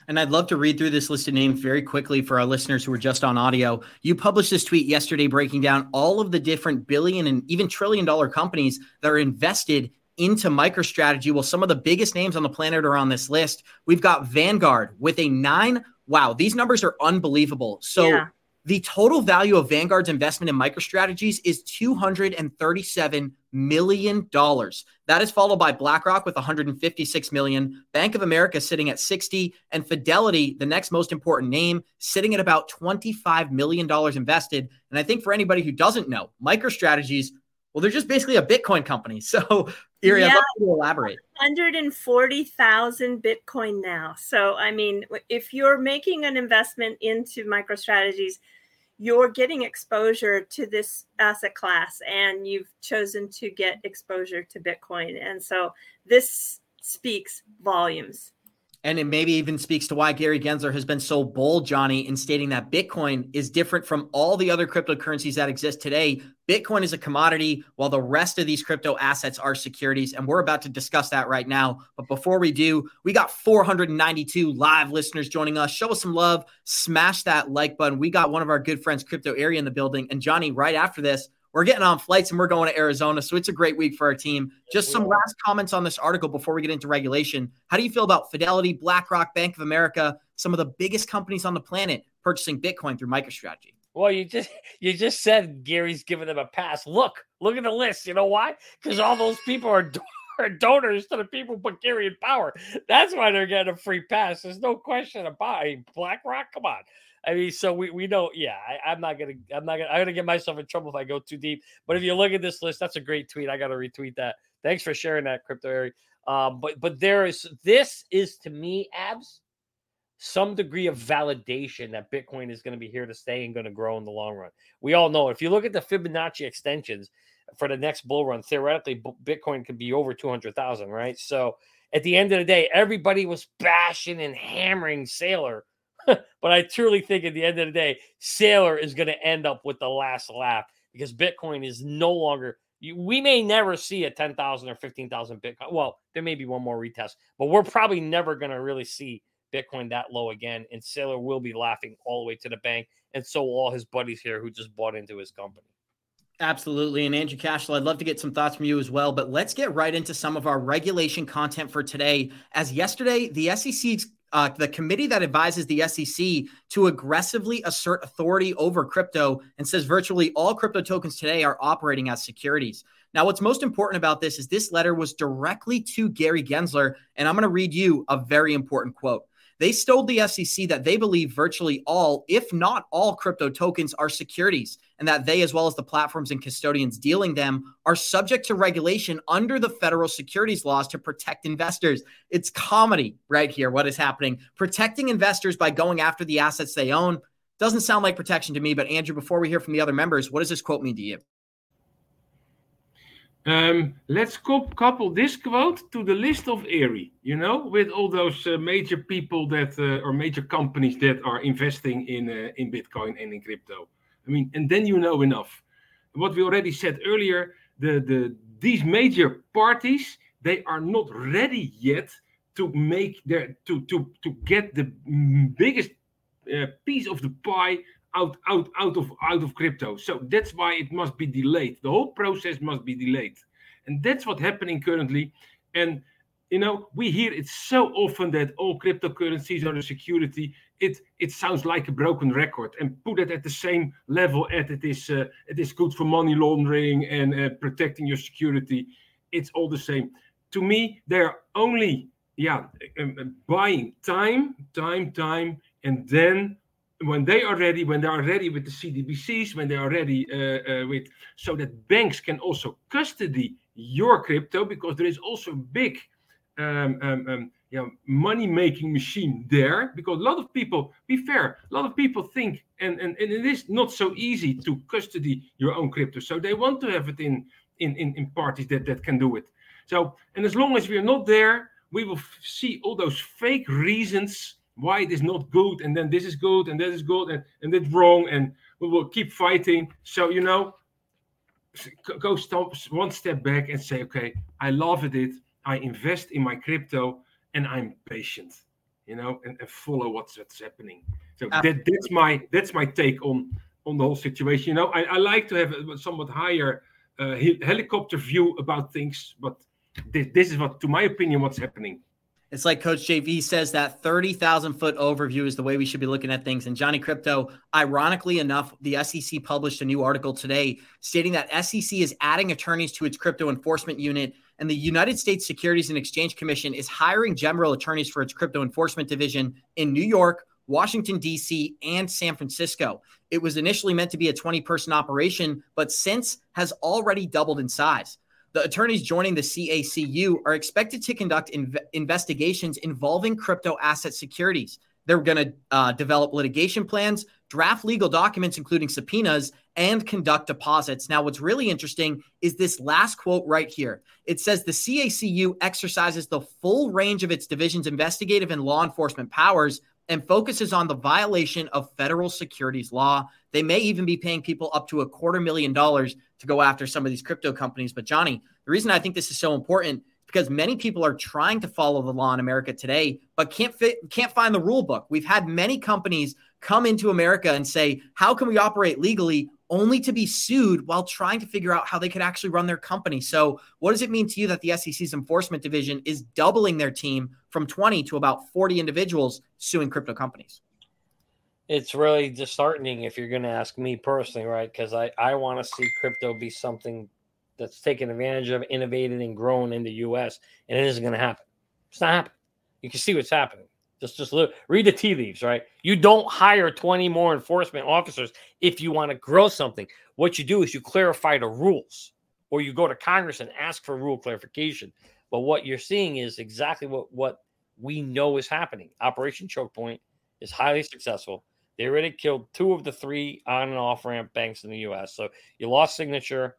And I'd love to read through this list of names very quickly for our listeners who are just on audio. You published this tweet yesterday breaking down all of the different billion and even trillion dollar companies that are invested into MicroStrategy. Well, some of the biggest names on the planet are on this list. We've got Vanguard with a nine. Wow, these numbers are unbelievable. So yeah. The total value of Vanguard's investment in MicroStrategies is $237 million. That is followed by BlackRock with 156 million, Bank of America sitting at 60, and Fidelity, the next most important name, sitting at about 25 million dollars invested. And I think for anybody who doesn't know, MicroStrategies well, they're just basically a Bitcoin company. So, Eri, yeah, I'd love to elaborate. 140,000 Bitcoin now. So, I mean, if you're making an investment into MicroStrategies, you're getting exposure to this asset class and you've chosen to get exposure to Bitcoin. And so, this speaks volumes. And it maybe even speaks to why Gary Gensler has been so bold, Johnny, in stating that Bitcoin is different from all the other cryptocurrencies that exist today. Bitcoin is a commodity, while the rest of these crypto assets are securities. And we're about to discuss that right now. But before we do, we got 492 live listeners joining us. Show us some love, smash that like button. We got one of our good friends, Crypto Eri, in the building. And Johnny, right after this, we're getting on flights and we're going to Arizona. So it's a great week for our team. Just some last comments on this article before we get into regulation. How do you feel about Fidelity, BlackRock, Bank of America, some of the biggest companies on the planet purchasing Bitcoin through MicroStrategy? Well, you just you just said Gary's giving them a pass. Look, look at the list. You know why? Because all those people are, are donors to the people put Gary in power. That's why they're getting a free pass. There's no question about it. BlackRock, come on. I mean, so we, we know, yeah, I, am not gonna I'm not gonna I'm gonna get myself in trouble if I go too deep. But if you look at this list, that's a great tweet. I gotta retweet that. Thanks for sharing that, crypto Eri. Um, but but there is this is to me, abs, some degree of validation that Bitcoin is going to be here to stay and going to grow in the long run. We all know if you look at the Fibonacci extensions for the next bull run, theoretically, Bitcoin could be over 200,000, right? So at the end of the day, everybody was bashing and hammering Saylor but I truly think at the end of the day, Saylor is going to end up with the last laugh because Bitcoin is no longer. we may never see a 10,000 or 15,000 Bitcoin. Well, there may be one more retest, but we're probably never going to really see Bitcoin that low again. And Saylor will be laughing all the way to the bank. And so all his buddies here who just bought into his company. Absolutely. And Andrew Cashel, I'd love to get some thoughts from you as well. But let's get right into some of our regulation content for today. As yesterday, the SEC's uh, the committee that advises the SEC to aggressively assert authority over crypto and says virtually all crypto tokens today are operating as securities. Now, what's most important about this is this letter was directly to Gary Gensler, and I'm going to read you a very important quote. They told the SEC that they believe virtually all, if not all, crypto tokens are securities and that they, as well as the platforms and custodians dealing them, are subject to regulation under the federal securities laws to protect investors. It's comedy right here, what is happening. Protecting investors by going after the assets they own doesn't sound like protection to me. But, Andrew, before we hear from the other members, what does this quote mean to you? Um, let's couple this quote to the list of Eri, you know, with all those uh, major people that uh, or major companies that are investing in uh, in Bitcoin and in crypto. I mean, and then you know enough. What we already said earlier, the the these major parties they are not ready yet to make their to to to get the biggest uh, piece of the pie out out out of out of crypto. So that's why it must be delayed. The whole process must be delayed. And that's what's happening currently. And you know we hear it so often that all cryptocurrencies are a security. It it sounds like a broken record. And put it at the same level as it is uh, it is good for money laundering and uh, protecting your security. It's all the same. To me they're only yeah um, buying time time time and then when they are ready, when they are ready with the CDBCs, when they are ready uh, uh, with, so that banks can also custody your crypto because there is also a big um, um, um, yeah, money making machine there because a lot of people be fair a lot of people think and, and, and it is not so easy to custody your own crypto. So they want to have it in in in, in parties that that can do it. So and as long as we are not there we will f- see all those fake reasons why it is not good and then this is good and that is good and, and that's wrong and we will keep fighting so you know go stop one step back and say okay i love it i invest in my crypto and I'm patient, you know, and, and follow what's what's happening. So that that's my that's my take on on the whole situation. You know, I, I like to have a somewhat higher uh, helicopter view about things, but this, this is what, to my opinion, what's happening. It's like Coach JV says that 30,000 foot overview is the way we should be looking at things. And Johnny Krypto, ironically enough, the SEC published a new article today stating that SEC is adding attorneys to its crypto enforcement unit and the United States Securities and Exchange Commission is hiring general attorneys for its crypto enforcement division in New York, Washington, D.C., and San Francisco. It was initially meant to be a 20 person operation, but since has already doubled in size. The attorneys joining the CACU are expected to conduct inv- investigations involving crypto asset securities. They're going to uh, develop litigation plans, draft legal documents, including subpoenas, and conduct deposits. Now, what's really interesting is this last quote right here. It says the CACU exercises the full range of its division's investigative and law enforcement powers and focuses on the violation of federal securities law. They may even be paying people up to a quarter million dollars to go after some of these crypto companies. But, Johnny, the reason I think this is so important because many people are trying to follow the law in America today, but can't fit, can't find the rule book. We've had many companies come into America and say, "How can we operate legally?" Only to be sued while trying to figure out how they could actually run their company. So, what does it mean to you that the SEC's enforcement division is doubling their team from 20 to about 40 individuals suing crypto companies? It's really disheartening if you're going to ask me personally, right? Because I, I want to see crypto be something that's taken advantage of, innovated, and grown in the US, and it isn't going to happen. It's not happening. You can see what's happening. Just just look, read the tea leaves, right? You don't hire 20 more enforcement officers if you want to grow something. What you do is you clarify the rules or you go to Congress and ask for rule clarification. But what you're seeing is exactly what what we know is happening. Operation Choke Point is highly successful. They already killed two of the three on and off ramp banks in the U.S. So you lost Signature,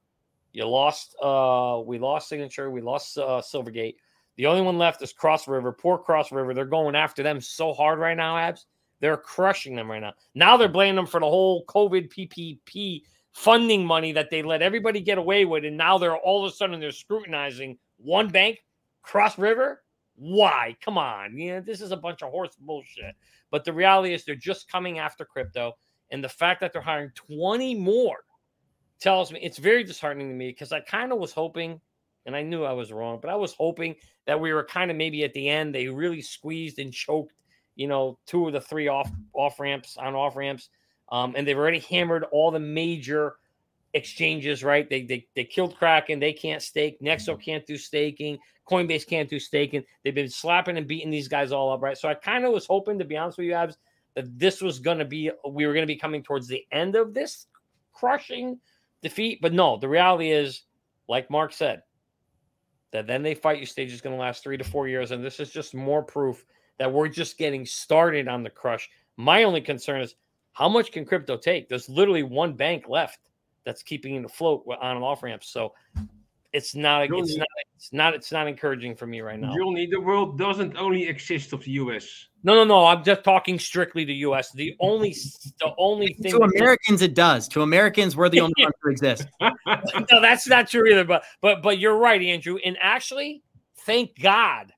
you lost. uh We lost Signature. We lost uh, Silvergate. The only one left is Cross River. Poor Cross River. They're going after them so hard right now, Abs. They're crushing them right now. Now they're blaming them for the whole COVID PPP funding money that they let everybody get away with. And now they're all of a sudden they're scrutinizing one bank, Cross River. Why? Come on. Yeah, this is a bunch of horse bullshit. But the reality is they're just coming after crypto. And the fact that they're hiring 20 more tells me it's very disheartening to me because I kind of was hoping – and I knew I was wrong, but I was hoping that we were kind of maybe at the end they really squeezed and choked, you know, two of the three off off ramps on off ramps, um, and they've already hammered all the major exchanges. Right? They they they killed Kraken. They can't stake. Nexo can't do staking. Coinbase can't do staking. They've been slapping and beating these guys all up. Right? So I kind of was hoping, to be honest with you, Abs, that this was going to be we were going to be coming towards the end of this crushing defeat. But no, the reality is, like Mark said, that then they fight you stage is going to last three to four years. And this is just more proof that we're just getting started on the crush. My only concern is how much can crypto take? There's literally one bank left that's keeping it afloat on and off ramps. So it's not, it's not, it's not, it's not encouraging for me right now. Julie, the world doesn't only exist of the US. No, no, no. I'm just talking strictly the U.S. The only, the only thing to Americans it does. To Americans, we're the only ones who exist. no, that's not true either. But, but, but you're right, Andrew. And actually, thank God,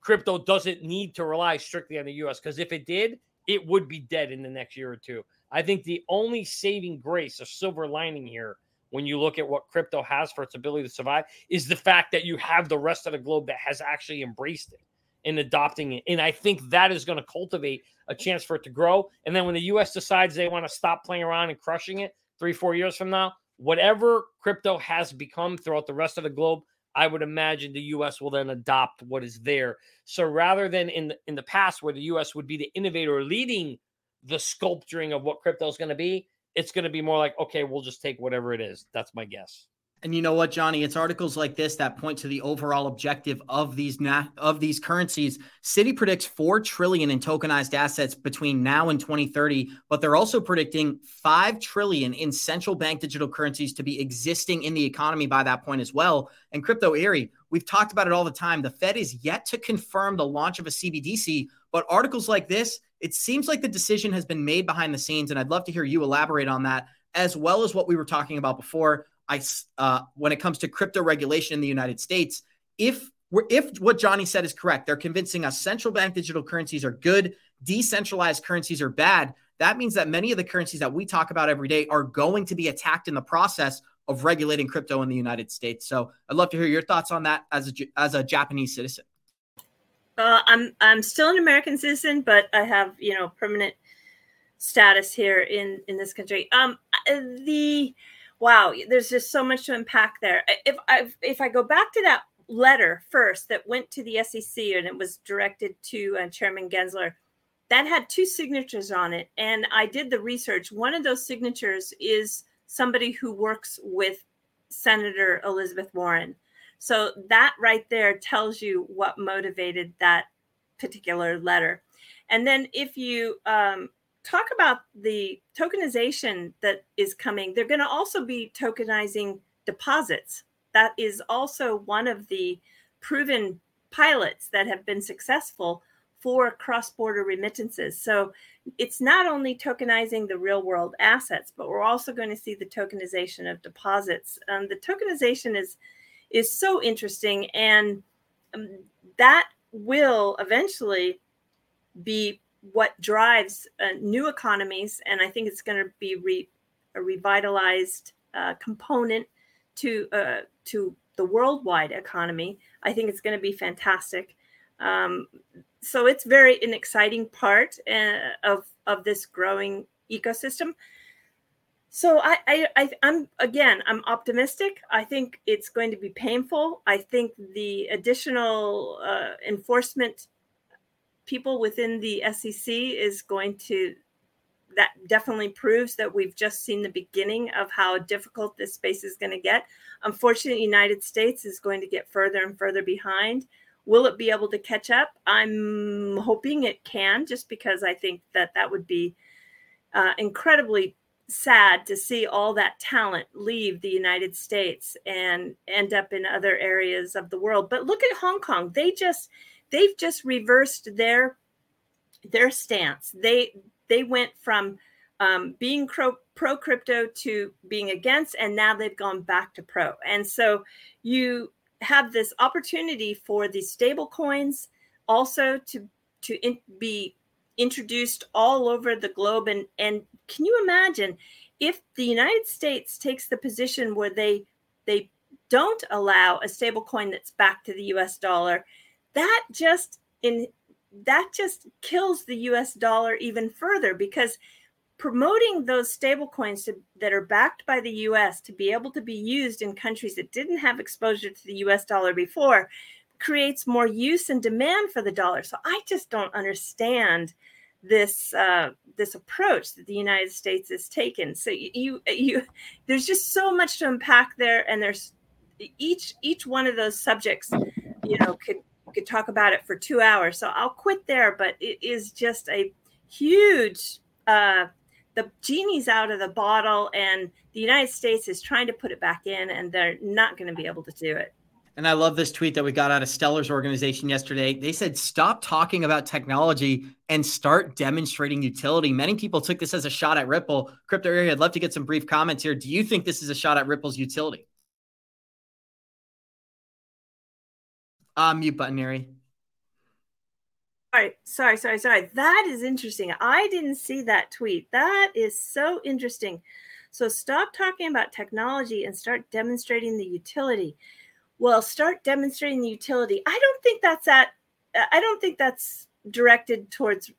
crypto doesn't need to rely strictly on the U.S. Because if it did, it would be dead in the next year or two. I think the only saving grace, a silver lining here, when you look at what crypto has for its ability to survive, is the fact that you have the rest of the globe that has actually embraced it and adopting it. And I think that is going to cultivate a chance for it to grow. And then when the US decides they want to stop playing around and crushing it three, four years from now, whatever crypto has become throughout the rest of the globe, I would imagine the US will then adopt what is there. So rather than in the, in the past where the US would be the innovator leading the sculpturing of what crypto is going to be, it's going to be more like, okay, we'll just take whatever it is. That's my guess. And you know what, Johnny? It's articles like this that point to the overall objective of these na- of these currencies. Citi predicts four trillion in tokenized assets between now and 2030, but they're also predicting five trillion in central bank digital currencies to be existing in the economy by that point as well. And crypto Eri, we've talked about it all the time. The Fed is yet to confirm the launch of a CBDC, but articles like this, it seems like the decision has been made behind the scenes, and I'd love to hear you elaborate on that, as well as what we were talking about before I uh, when it comes to crypto regulation in the United States, if we're, if what Johnny said is correct, they're convincing us central bank digital currencies are good, decentralized currencies are bad. That means that many of the currencies that we talk about every day are going to be attacked in the process of regulating crypto in the United States. So I'd love to hear your thoughts on that as a as a Japanese citizen. Uh, I'm I'm still an American citizen, but I have you know permanent status here in in this country. Um, the wow, there's just so much to unpack there. If I if I go back to that letter first that went to the SEC and it was directed to uh, Chairman Gensler, that had two signatures on it, and I did the research. One of those signatures is somebody who works with Senator Elizabeth Warren. So that right there tells you what motivated that particular letter. And then if you um, talk about the tokenization that is coming. They're going to also be tokenizing deposits. That is also one of the proven pilots that have been successful for cross border remittances. So it's not only tokenizing the real world assets, but we're also going to see the tokenization of deposits. Um, the tokenization is is so interesting, and um, that will eventually be what drives uh, new economies, and I think it's going to be re- a revitalized uh, component to uh, to the worldwide economy. I think it's going to be fantastic. Um, so it's very an exciting part uh, of of this growing ecosystem. So I, I, I I'm again I'm optimistic. I think it's going to be painful. I think the additional uh, enforcement people within the SEC is going to that definitely proves that we've just seen the beginning of how difficult this space is going to get. Unfortunately, United States is going to get further and further behind. Will it be able to catch up? I'm hoping it can, just because I think that that would be uh, incredibly sad to see all that talent leave the United States and end up in other areas of the world. But look at Hong Kong. They just they've just reversed their their stance. They they went from um, being pro, pro crypto to being against, and now they've gone back to pro. And so you have this opportunity for these stable coins also to to in, be introduced all over the globe. And and can you imagine if the United States takes the position where they they don't allow a stable coin that's back to the U.S. dollar that just in that just kills the US dollar even further because promoting those stable coins that are backed by the US to be able to be used in countries that didn't have exposure to the US dollar before creates more use and demand for the dollar. So I just don't understand this uh, this approach that the United States has taken. So you you there's just so much to unpack there, and there's each each one of those subjects, you know, could could talk about it for two hours. So I'll quit there, but it is just a huge, uh, the genie's out of the bottle, and the United States is trying to put it back in, and they're not going to be able to do it. And I love this tweet that we got out of Stellar's organization yesterday. They said, stop talking about technology and start demonstrating utility. Many people took this as a shot at Ripple. Crypto Eri, I'd love to get some brief comments here. Do you think this is a shot at Ripple's utility? Uh, mute button, Eri. All right. sorry, sorry, sorry. That is interesting. I didn't see that tweet. That is so interesting. So stop talking about technology and start demonstrating the utility. Well, start demonstrating the utility. I don't think that's at. I don't think that's directed towards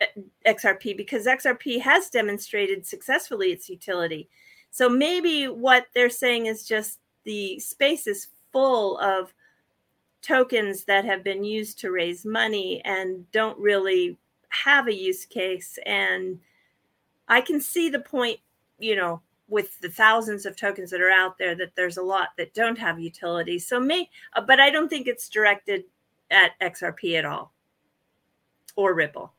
uh, XRP because XRP has demonstrated successfully its utility. So maybe what they're saying is just the space is full of tokens that have been used to raise money and don't really have a use case and I can see the point, you know, with the thousands of tokens that are out there that there's a lot that don't have utility. So may uh, but I don't think it's directed at XRP at all or Ripple.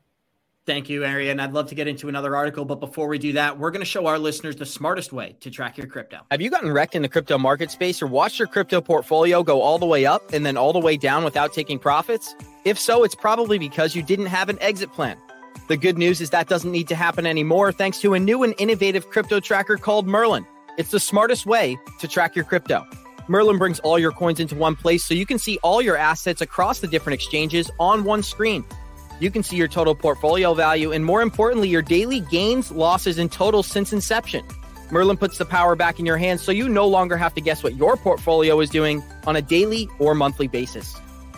Thank you, Arian. I'd love to get into another article, but before we do that, we're going to show our listeners the smartest way to track your crypto. Have you gotten wrecked in the crypto market space or watched your crypto portfolio go all the way up and then all the way down without taking profits? If so, it's probably because you didn't have an exit plan. The good news is that doesn't need to happen anymore thanks to a new and innovative crypto tracker called Merlin. It's the smartest way to track your crypto. Merlin brings all your coins into one place so you can see all your assets across the different exchanges on one screen. You can see your total portfolio value and, more importantly, your daily gains, losses, and totals since inception. Merlin puts the power back in your hands so you no longer have to guess what your portfolio is doing on a daily or monthly basis.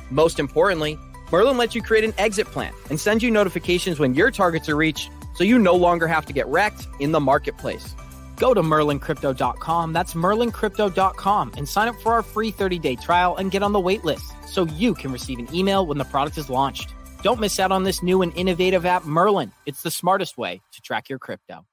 Most importantly, Merlin lets you create an exit plan and sends you notifications when your targets are reached so you no longer have to get wrecked in the marketplace. Go to merlincrypto.com, that's merlincrypto.com, and sign up for our free 30 day trial and get on the wait list so you can receive an email when the product is launched. Don't miss out on this new and innovative app, Merlin. It's the smartest way to track your crypto.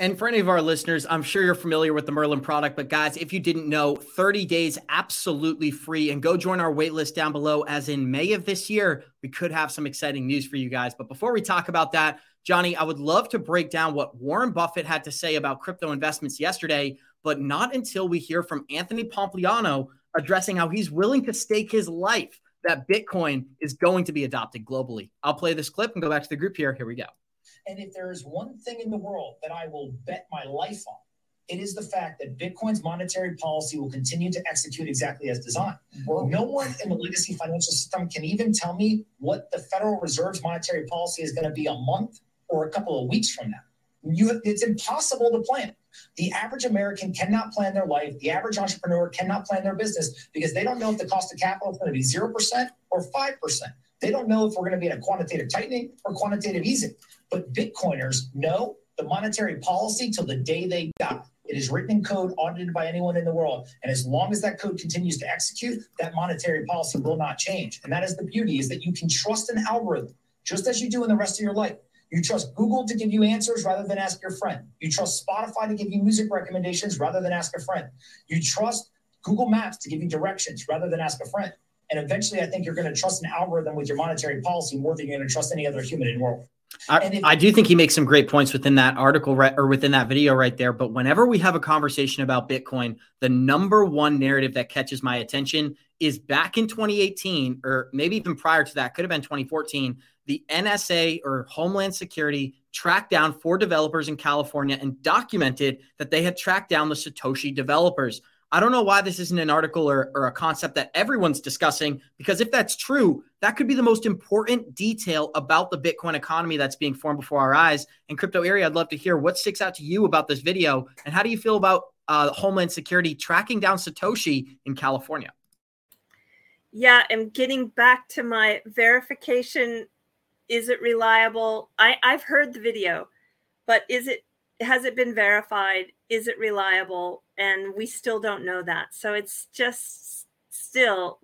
And for any of our listeners, I'm sure you're familiar with the Merlin product, but guys, if you didn't know, 30 days absolutely free and go join our waitlist down below as in May of this year, we could have some exciting news for you guys. But before we talk about that, Johnny, I would love to break down what Warren Buffett had to say about crypto investments yesterday, but not until we hear from Anthony Pompliano addressing how he's willing to stake his life that Bitcoin is going to be adopted globally. I'll play this clip and go back to the group here. Here we go. And if there is one thing in the world that I will bet my life on, it is the fact that Bitcoin's monetary policy will continue to execute exactly as designed. No one in the legacy financial system can even tell me what the Federal Reserve's monetary policy is going to be a month or a couple of weeks from now. You, it's impossible to plan. The average American cannot plan their life. The average entrepreneur cannot plan their business because they don't know if the cost of capital is going to be 0% or 5%. They don't know if we're going to be in a quantitative tightening or quantitative easing. But Bitcoiners know the monetary policy till the day they die. It is written in code, audited by anyone in the world. And as long as that code continues to execute, that monetary policy will not change. And that is the beauty is that you can trust an algorithm just as you do in the rest of your life. You trust Google to give you answers rather than ask your friend. You trust Spotify to give you music recommendations rather than ask a friend. You trust Google Maps to give you directions rather than ask a friend. And eventually, I think you're going to trust an algorithm with your monetary policy more than you're going to trust any other human in the world. I, I, do think he makes some great points within that article right, or within that video right there. But whenever we have a conversation about Bitcoin, the number one narrative that catches my attention is back in 2018, or maybe even prior to that, could have been 2014 the NSA or Homeland Security tracked down four developers in California and documented that they had tracked down the Satoshi developers. I don't know why this isn't an article or, or, a concept that everyone's discussing, because if that's true, that could be the most important detail about the Bitcoin economy that's being formed before our eyes. And crypto Eri, I'd love to hear what sticks out to you about this video, and how do you feel about uh, Homeland Security tracking down Satoshi in California? Yeah, and getting back to my verification is it reliable? I, I've heard the video, but is it has it been verified? Is it reliable? And we still don't know that. So it's just still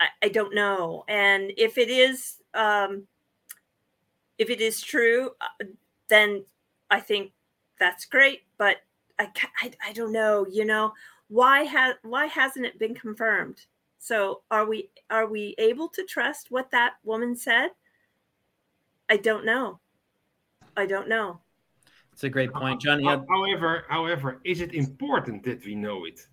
I, I don't know. And if it is um, if it is true, uh, then I think that's great. But I, I, I don't know. You know why has why hasn't it been confirmed? So are we are we able to trust what that woman said? I don't know. I don't know. It's a great point, John. However, however, is it important that we know it?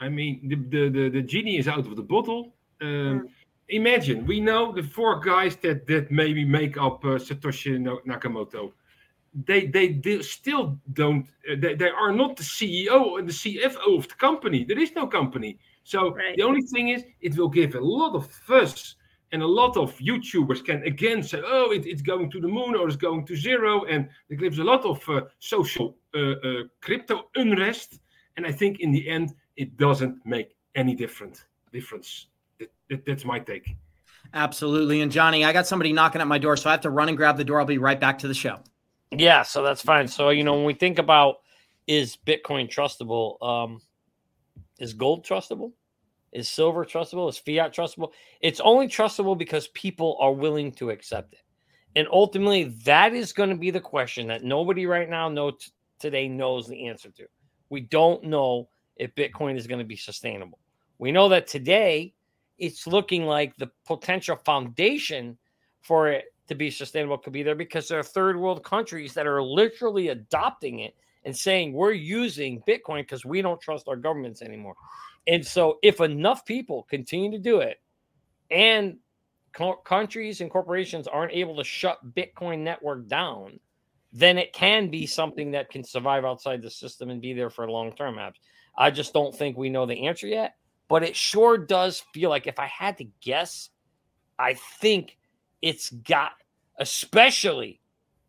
I mean, the the the, the genie is out of the bottle. Um, mm. Imagine we know the four guys that that maybe make up uh, Satoshi Nakamoto. They, they they still don't. Uh, they, they are not the CEO and the CFO of the company. There is no company. So right. the only thing is, it will give a lot of fuss and a lot of YouTubers can again say, oh, it, it's going to the moon or it's going to zero. And it gives a lot of uh, social uh, uh, crypto unrest. And I think in the end, it doesn't make any different difference. That, that, that's my take. Absolutely. And Johnny, I got somebody knocking at my door, so I have to run and grab the door. I'll be right back to the show. Yeah, so that's fine. So, you know, when we think about is Bitcoin trustable, um, is gold trustable? Is silver trustable? Is fiat trustable? It's only trustable because people are willing to accept it. And ultimately, that is going to be the question that nobody right now knows today knows the answer to. We don't know if Bitcoin is going to be sustainable. We know that today it's looking like the potential foundation for it to be sustainable could be there because there are third world countries that are literally adopting it and saying we're using Bitcoin because we don't trust our governments anymore. And so, if enough people continue to do it and co- countries and corporations aren't able to shut Bitcoin network down, then it can be something that can survive outside the system and be there for long term apps. I just don't think we know the answer yet, but it sure does feel like if I had to guess, I think it's got, especially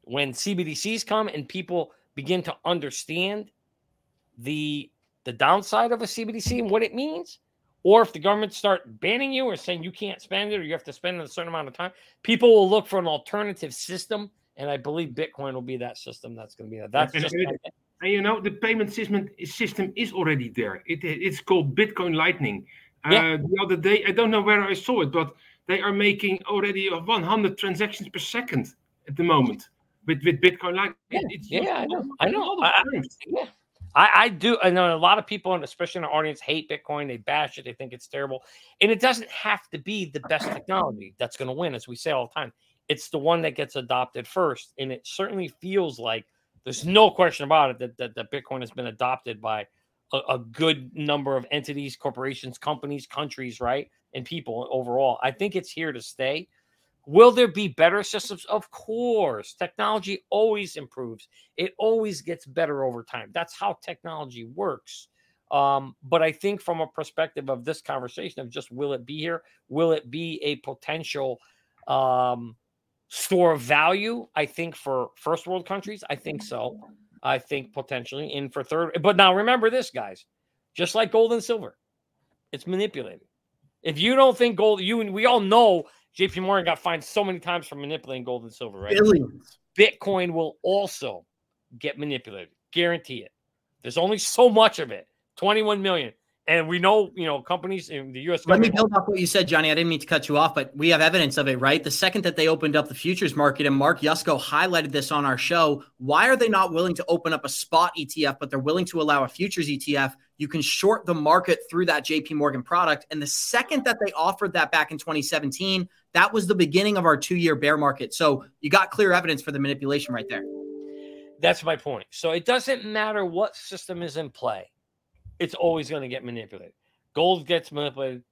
when CBDCs come and people begin to understand the the downside of a CBDC and what it means, or if the government start banning you or saying you can't spend it or you have to spend a certain amount of time, people will look for an alternative system, and I believe Bitcoin will be that system. That's going to be that. That's and, just and, you know the payment system system is already there. It, it's called Bitcoin Lightning. Yeah. Uh, the other day, I don't know where I saw it, but they are making already 100 transactions per second at the moment with with Bitcoin Lightning. Yeah, it's yeah, I know. I know. I, yeah. I, I do. I know a lot of people, and especially in our audience, hate Bitcoin. They bash it. They think it's terrible. And it doesn't have to be the best technology that's going to win, as we say all the time. It's the one that gets adopted first. And it certainly feels like there's no question about it that, that, that Bitcoin has been adopted by a, a good number of entities, corporations, companies, countries, right? And people overall. I think it's here to stay. Will there be better systems? Of course. Technology always improves, it always gets better over time. That's how technology works. Um, but I think from a perspective of this conversation of just will it be here? Will it be a potential um, store of value? I think for first world countries, I think so. I think potentially. in for third, but now remember this, guys, just like gold and silver, it's manipulated. If you don't think gold, you and we all know JP Morgan got fined so many times for manipulating gold and silver, right? Billions. Bitcoin will also get manipulated. Guarantee it. There's only so much of it. 21 million. And we know, you know, companies in the US. Let me build off what you said, Johnny. I didn't mean to cut you off, but we have evidence of it, right? The second that they opened up the futures market, and Mark Yusko highlighted this on our show, why are they not willing to open up a spot ETF, but they're willing to allow a futures ETF? You can short the market through that JP Morgan product. And the second that they offered that back in 2017, that was the beginning of our two year bear market. So you got clear evidence for the manipulation right there. That's my point. So it doesn't matter what system is in play, it's always going to get manipulated. Gold gets manipulated,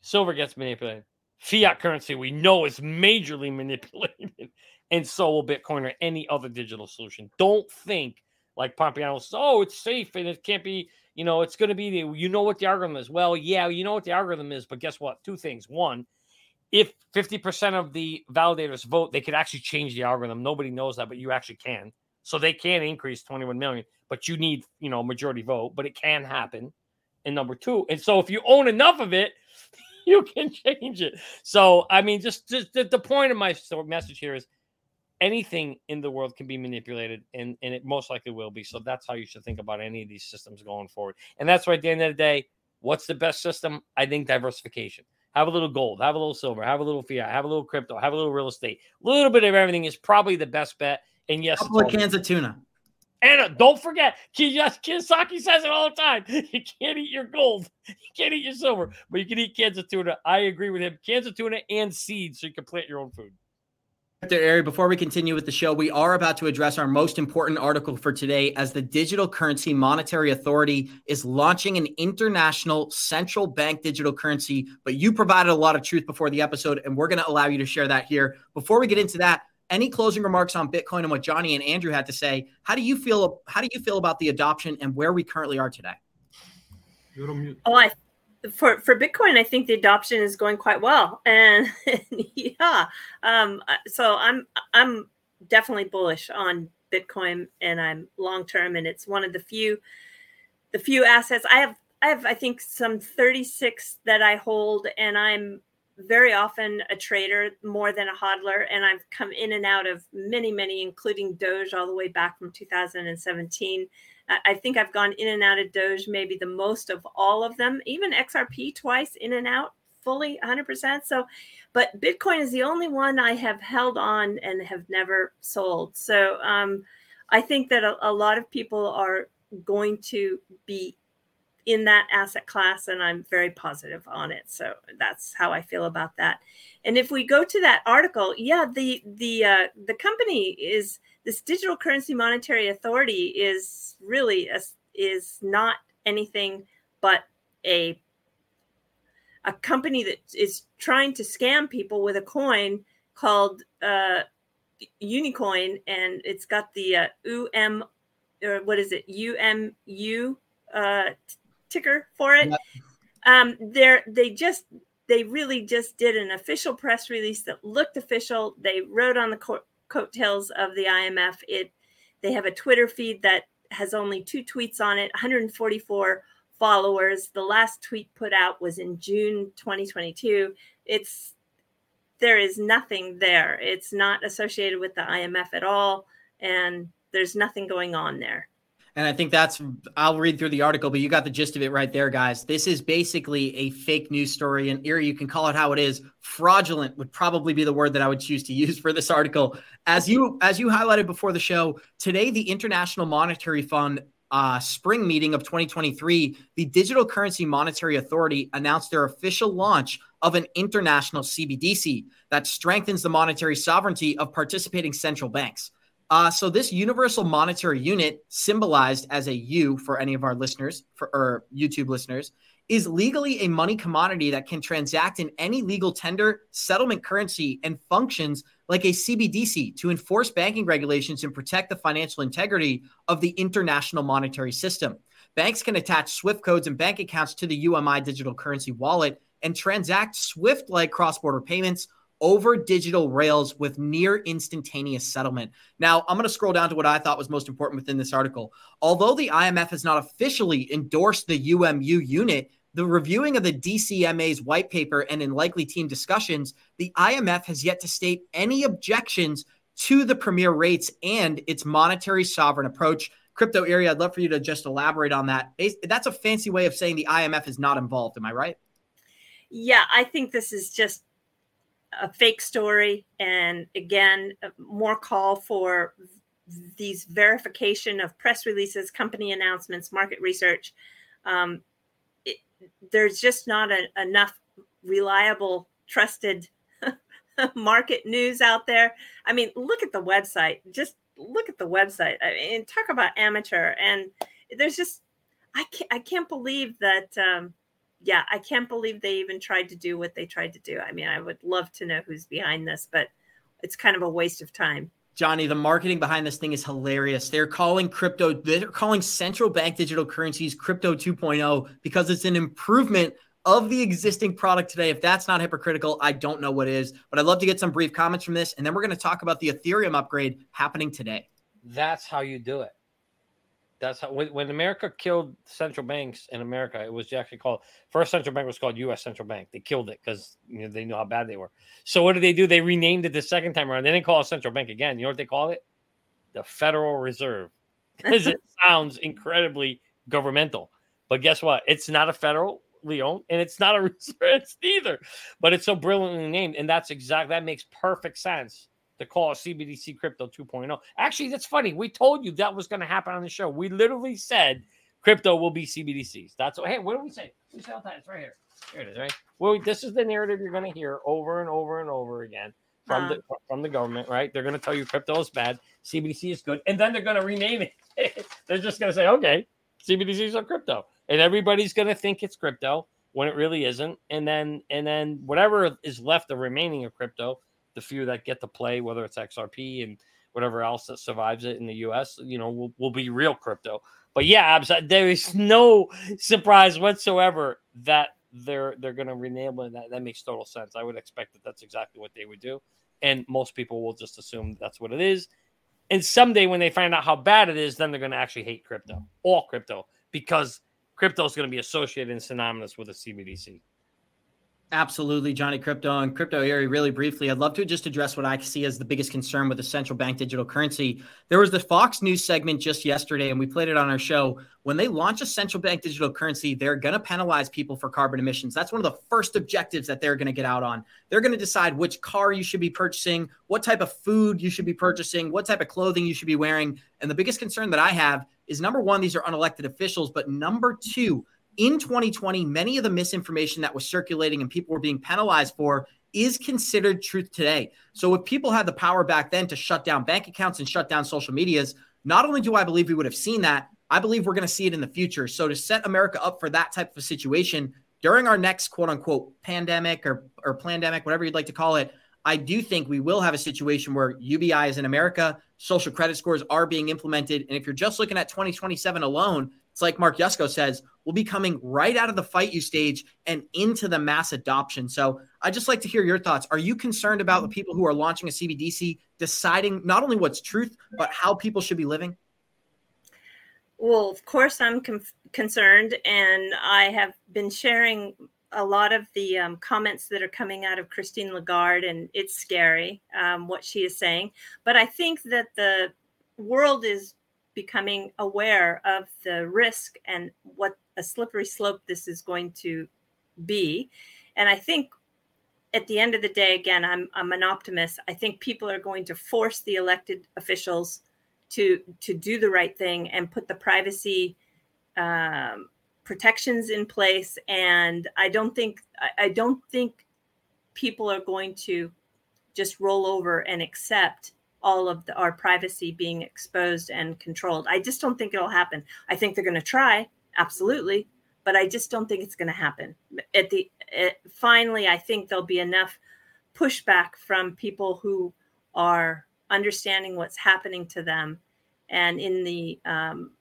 silver gets manipulated. Fiat currency, we know, is majorly manipulated, and so will Bitcoin or any other digital solution. Don't think like Pompliano says, oh, it's safe and it can't be, you know, it's going to be the, you know what the algorithm is. Well, yeah, you know what the algorithm is, but guess what? Two things. One, if 50% of the validators vote, they could actually change the algorithm. Nobody knows that, but you actually can. So they can increase 21 million, but you need, you know, majority vote, but it can happen. And number two, and so if you own enough of it, you can change it. So I mean, just, just the, the point of my message here is anything in the world can be manipulated, and and it most likely will be. So that's how you should think about any of these systems going forward. And that's why at the end of the day, what's the best system? I think diversification have a little gold, have a little silver, have a little fiat, have a little crypto, have a little real estate. A little bit of everything is probably the best bet. And yes, a couple of cans of tuna. And uh, don't forget, Kiyosaki says it all the time. You can't eat your gold, you can't eat your silver, but you can eat cans of tuna. I agree with him. Cans of tuna and seeds, so you can plant your own food there, Eri, before we continue with the show, we are about to address our most important article for today as the Digital Currency Monetary Authority is launching an international central bank digital currency. But you provided a lot of truth before the episode, and we're going to allow you to share that here. Before we get into that, any closing remarks on Bitcoin and what Johnny and Andrew had to say? How do you feel? How do you feel about the adoption and where we currently are today? Oh, I for for Bitcoin, I think the adoption is going quite well, and yeah, um, so I'm I'm definitely bullish on Bitcoin, and I'm long term, and it's one of the few the few assets I have. I have I think some 36 that I hold, and I'm very often a trader more than a hodler, and I've come in and out of many, many, including Doge, all the way back from 2017. I think I've gone in and out of Doge maybe the most of all of them, even XRP twice in and out fully 100%. So, but Bitcoin is the only one I have held on and have never sold. So, um, I think that a, a lot of people are going to be in that asset class and i'm very positive on it. So that's how i feel about that. And if we go to that article yeah the the uh, the company is this digital currency monetary authority is really a, is not anything but a a company that is trying to scam people with a coin called uh, Unicoin, and it's got the uh, UM, or what is it, UMU uh, ticker for it. Um, they're they just they really just did an official press release that looked official. They wrote on the co- coattails of the IMF. It they have a Twitter feed that has only two tweets on it, 144 followers. The last tweet put out was in June 2022. It's there is nothing there. It's not associated with the IMF at all, and there's nothing going on there. And I think that's, I'll read through the article, but you got the gist of it right there, guys. This is basically a fake news story. And Eri, you can call it how it is. Fraudulent would probably be the word that I would choose to use for this article. As you as you highlighted before the show, today the International Monetary Fund uh, spring meeting of 2023, the Digital Currency Monetary Authority announced their official launch of an international CBDC that strengthens the monetary sovereignty of participating central banks. Uh, so this universal monetary unit, symbolized as a U for any of our listeners, for or YouTube listeners, is legally a money commodity that can transact in any legal tender, settlement currency, and functions like a CBDC to enforce banking regulations and protect the financial integrity of the international monetary system. Banks can attach SWIFT codes and bank accounts to the UMI digital currency wallet and transact SWIFT like cross border payments over digital rails with near instantaneous settlement. Now, I'm going to scroll down to what I thought was most important within this article. Although the IMF has not officially endorsed the UMU unit, the reviewing of the DCMA's white paper and in likely team discussions, the IMF has yet to state any objections to the premier rates and its monetary sovereign approach. Crypto Eri, I'd love for you to just elaborate on that. That's a fancy way of saying the IMF is not involved. Am I right? Yeah, I think this is just a fake story. And again, more call for these verification of press releases, company announcements, market research. Um, it, there's just not a, enough reliable, trusted market news out there. I mean, look at the website. Just look at the website. I mean, talk about amateur. And there's just, I can't, I can't believe that. Um, yeah, I can't believe they even tried to do what they tried to do. I mean, I would love to know who's behind this, but it's kind of a waste of time. Johnny, the marketing behind this thing is hilarious. They're calling crypto, they're calling central bank digital currencies crypto 2.0 because it's an improvement of the existing product today. If that's not hypocritical, I don't know what is. But I'd love to get some brief comments from this. And then we're going to talk about the Ethereum upgrade happening today. That's how you do it. That's how when, when, America killed central banks in America, it was actually called first central bank was called U.S. Central Bank. They killed it because you know, they knew how bad they were. So what did they do? They renamed it the second time around. They didn't call it central bank again. You know what they called it? The Federal Reserve, because it sounds incredibly governmental. But guess what? It's not a federal owned, and it's not a reserve either. But it's so brilliantly named, and that's exact. That makes perfect sense to call CBDC Crypto 2.0. Actually, that's funny. We told you that was going to happen on the show. We literally said crypto will be CBDCs. That's what. Hey, what do we say? We say all the time. It's right here. Here it is. Right. Well, this is the narrative you're going to hear over and over and over again from uh-huh. the from the government. Right. They're going to tell you crypto is bad, CBDC is good, and then they're going to rename it. they're just going to say, okay, CBDCs are crypto, and everybody's going to think it's crypto when it really isn't. And then and then whatever is left of remaining of crypto the few that get to play, whether it's XRP and whatever else that survives it in the US, you know, will, will be real crypto. But yeah, there is no surprise whatsoever that they're they're going to rename it. That that makes total sense. I would expect that that's exactly what they would do, and most people will just assume that's what it is. And someday, when they find out how bad it is, then they're going to actually hate crypto, all crypto, because crypto is going to be associated and synonymous with a CBDC. Absolutely, Johnny Krypto and Crypto Eri. Really briefly, I'd love to just address what I see as the biggest concern with the central bank digital currency. There was the Fox News segment just yesterday, and we played it on our show. When they launch a central bank digital currency, they're going to penalize people for carbon emissions. That's one of the first objectives that they're going to get out on. They're going to decide which car you should be purchasing, what type of food you should be purchasing, what type of clothing you should be wearing. And the biggest concern that I have is number one, these are unelected officials, but number two, in 2020, many of the misinformation that was circulating and people were being penalized for is considered truth today. So if people had the power back then to shut down bank accounts and shut down social medias, not only do I believe we would have seen that, I believe we're going to see it in the future. So to set America up for that type of a situation during our next quote unquote pandemic or, or pandemic, whatever you'd like to call it, I do think we will have a situation where UBI is in America, social credit scores are being implemented. And if you're just looking at 2027 alone, it's like Mark Yusko says, we'll be coming right out of the fight you stage and into the mass adoption. So I'd just like to hear your thoughts. Are you concerned about the people who are launching a CBDC deciding not only what's truth, but how people should be living? Well, of course, I'm com- concerned, and I have been sharing a lot of the um, comments that are coming out of Christine Lagarde, and it's scary um, what she is saying. But I think that the world is becoming aware of the risk and what a slippery slope this is going to be. And I think at the end of the day, again, I'm, I'm an optimist. I think people are going to force the elected officials to to do the right thing and put the privacy um, protections in place. And I don't think I, I don't think people are going to just roll over and accept all of the, our privacy being exposed and controlled. I just don't think it'll happen. I think they're going to try, absolutely, but I just don't think it's going to happen. At the at, finally, I think there'll be enough pushback from people who are understanding what's happening to them, and in the um,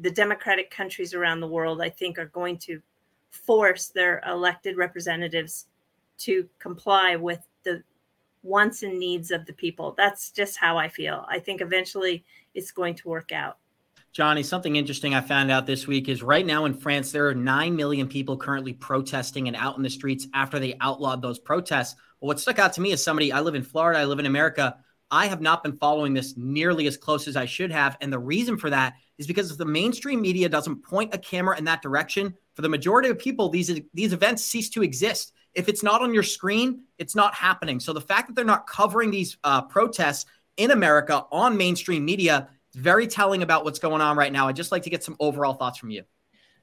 the democratic countries around the world, I think are going to force their elected representatives to comply with the wants and needs of the people. That's just how I feel. I think eventually it's going to work out. Johnny, something interesting I found out this week is right now in France, there are 9 million people currently protesting and out in the streets after they outlawed those protests. Well, what stuck out to me is somebody, I live in Florida, I live in America. I have not been following this nearly as close as I should have. And the reason for that is because if the mainstream media doesn't point a camera in that direction, for the majority of people, these, these events cease to exist. If it's not on your screen, it's not happening. So the fact that they're not covering these uh, protests in America on mainstream media is very telling about what's going on right now. I'd just like to get some overall thoughts from you.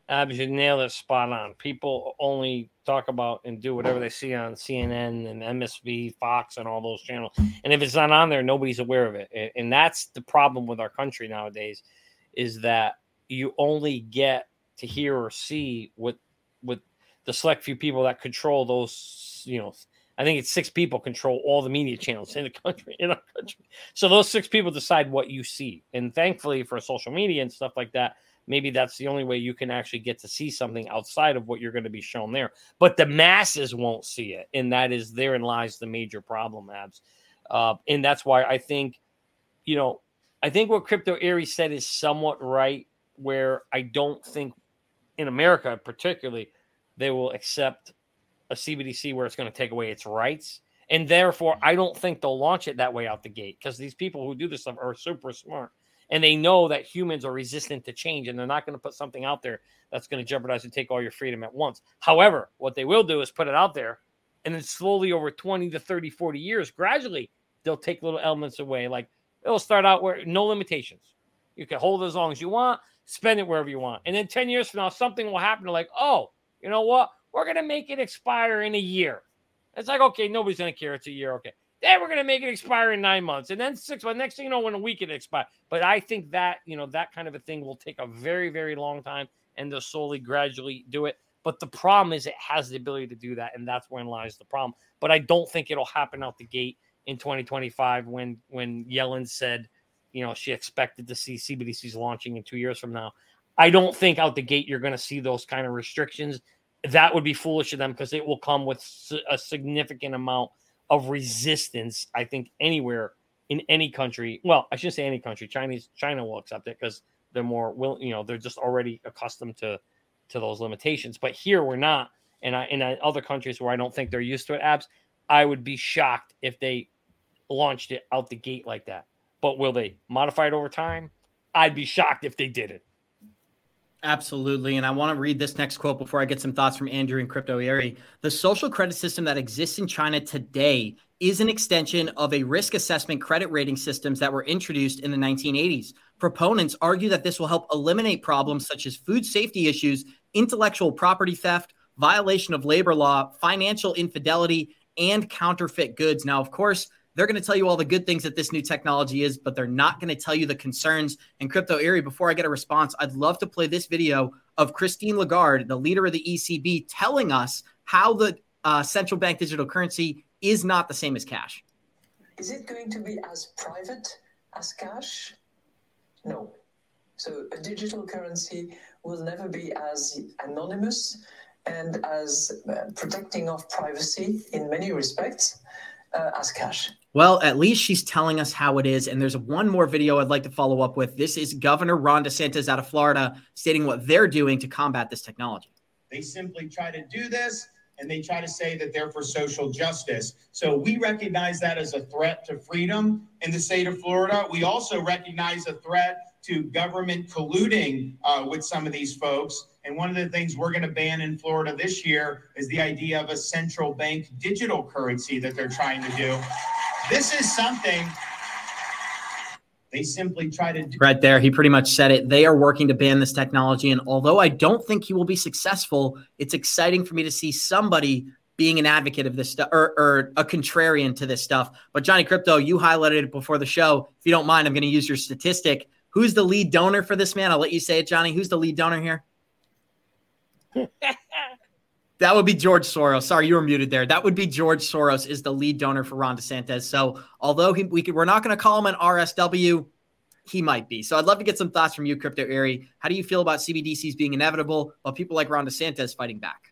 Abs, you nailed it spot on. People only talk about and do whatever they see on CNN and MSB, Fox, and all those channels. And if it's not on there, nobody's aware of it. And that's the problem with our country nowadays, is that you only get to hear or see what what the select few people that control those, you know, I think it's six people control all the media channels in the country, in our country. So those six people decide what you see. And thankfully for social media and stuff like that, maybe that's the only way you can actually get to see something outside of what you're going to be shown there. But the masses won't see it. And that is therein lies the major problem, Abs. Uh, and that's why I think, you know, I think what Crypto Eri said is somewhat right, where I don't think in America, particularly, they will accept a CBDC where it's going to take away its rights. And therefore, I don't think they'll launch it that way out the gate because these people who do this stuff are super smart and they know that humans are resistant to change and they're not going to put something out there that's going to jeopardize and take all your freedom at once. However, what they will do is put it out there and then slowly over 20 to 30, 40 years, gradually, they'll take little elements away. Like it'll start out where no limitations. You can hold as long as you want, spend it wherever you want. And then 10 years from now, something will happen like, oh, you know what? We're to make it expire in a year. It's like, okay, nobody's to care. It's a year. Okay. Then we're to make it expire in nine months. And then six months. Next thing you know, in a week it expires. But I think that, you know, that kind of a thing will take a very, very long time and they'll slowly, gradually do it. But the problem is it has the ability to do that. And that's wherein lies the problem. But I don't think it'll happen out the gate in 2025 when when Yellen said, you know, she expected to see CBDCs launching in two years from now. I don't think out the gate you're going to see those kind of restrictions that would be foolish of them because it will come with a significant amount of resistance. I think anywhere in any country. Well, I shouldn't say any country. Chinese China will accept it because they're more will. You know, they're just already accustomed to to those limitations. But here we're not, and I in other countries where I don't think they're used to it, abs, I would be shocked if they launched it out the gate like that. But will they modify it over time? I'd be shocked if they did it. Absolutely. And I want to read this next quote before I get some thoughts from Andrew and Crypto Eri. The social credit system that exists in China today is an extension of a risk assessment credit rating systems that were introduced in the 1980s. Proponents argue that this will help eliminate problems such as food safety issues, intellectual property theft, violation of labor law, financial infidelity, and counterfeit goods. Now, of course, they're going to tell you all the good things that this new technology is, but they're not going to tell you the concerns. And Crypto Eri, before I get a response, I'd love to play this video of Christine Lagarde, the leader of the ECB, telling us how the uh, central bank digital currency is not the same as cash. Is it going to be as private as cash? No. So a digital currency will never be as anonymous and as uh, protecting of privacy in many respects uh, as cash. Well, at least she's telling us how it is. And there's one more video I'd like to follow up with. This is Governor Ron DeSantis out of Florida stating what they're doing to combat this technology. They simply try to do this and they try to say that they're for social justice. So we recognize that as a threat to freedom in the state of Florida. We also recognize a threat to government colluding uh, with some of these folks. And one of the things we're going to ban in Florida this year is the idea of a central bank digital currency that they're trying to do. This is something they simply try to do. Right there, he pretty much said it. They are working to ban this technology. And although I don't think he will be successful, it's exciting for me to see somebody being an advocate of this stuff or, or, a contrarian to this stuff. But Johnny Krypto, you highlighted it before the show. If you don't mind, I'm going to use your statistic. Who's the lead donor for this man? I'll let you say it, Johnny. Who's the lead donor here? That would be George Soros. Sorry, you were muted there. That would be George Soros is the lead donor for Ron DeSantis. So although he, we could, we're not going to call him an RSW, he might be. So I'd love to get some thoughts from you, Crypto Eri. How do you feel about CBDCs being inevitable while people like Ron DeSantis fighting back?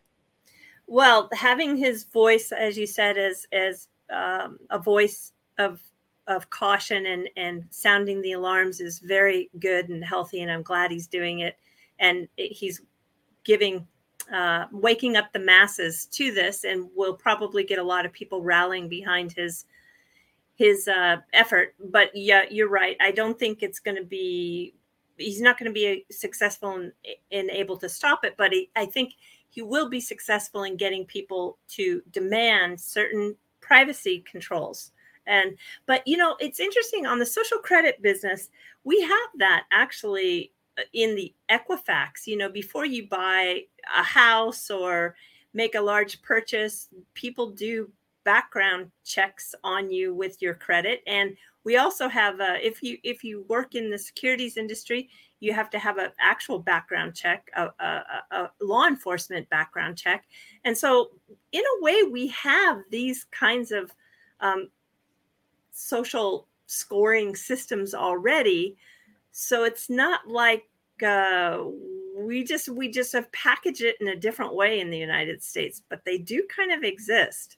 Well, having his voice, as you said, as as um, a voice of of caution and and sounding the alarms is very good and healthy, and I'm glad he's doing it. And he's giving uh, waking up the masses to this, and we'll probably get a lot of people rallying behind his his uh, effort. But yeah, you're right. I don't think it's going to be. He's not going to be successful in, in able to stop it, but he, I think he will be successful in getting people to demand certain privacy controls. And but you know, it's interesting on the social credit business, we have that actually in the Equifax, you know, before you buy a house or make a large purchase, people do background checks on you with your credit. And we also have a, if you if you work in the securities industry you have to have an actual background check a, a, a, law enforcement background check. And so in a way we have these kinds of um, social scoring systems already so it's not like uh, we just we just have packaged it in a different way in the United States, but they do kind of exist.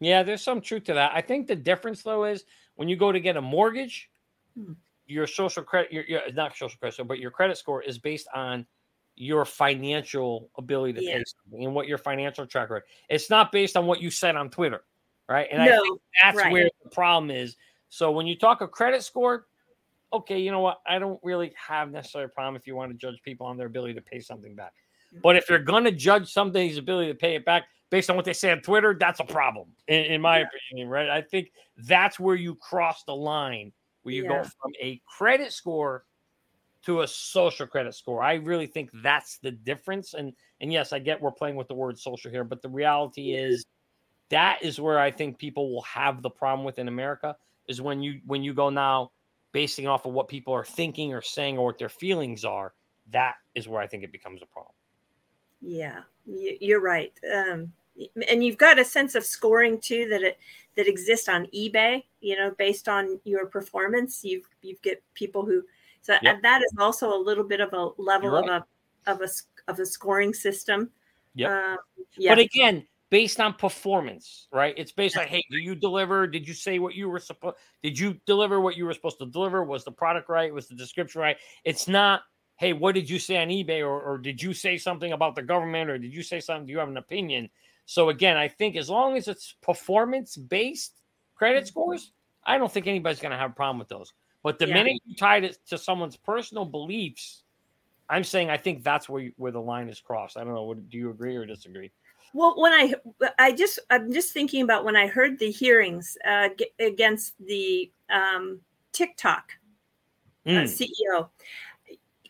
Yeah, there's some truth to that. I think the difference though is when you go to get a mortgage, hmm. your social credit, your, your not social credit, but your credit score is based on your financial ability to yeah. pay something and what your financial track record. It's not based on what you said on Twitter, right? And no, I think that's right. where the problem is. So when you talk a credit score, okay, you know what? I don't really have necessarily a problem if you want to judge people on their ability to pay something back. But if you're going to judge somebody's ability to pay it back based on what they say on Twitter, that's a problem, in, in my yeah. opinion, right? I think that's where you cross the line, where you yeah. go from a credit score to a social credit score. I really think that's the difference. And and yes, I get we're playing with the word social here, but the reality is that is where I think people will have the problem with in America is when you when you go now basing off of what people are thinking or saying or what their feelings are, that is where I think it becomes a problem. Yeah, you're right. Um, and you've got a sense of scoring too that it that exists on eBay. You know, based on your performance, you you get people who. So yep. that is also a little bit of a level right. of a of a of a scoring system. Yeah. Um, yeah. But again, based on performance, right? It's based on, hey, do you deliver? Did you say what you were supposed? Did you deliver what you were supposed to deliver? Was the product right? Was the description right? It's not hey, what did you say on eBay? Or, or did you say something about the government? Or did you say something? Do you have an opinion? So again, I think as long as it's performance based credit Mm-hmm. scores, I don't think anybody's going to have a problem with those. But the Yeah. minute you tie it to someone's personal beliefs, I'm saying I think that's where you, where the line is crossed. I don't know. What, do you agree or disagree? Well, when I, I just, I'm just thinking about when I heard the hearings uh, g- against the um, TikTok uh, Mm. CEO.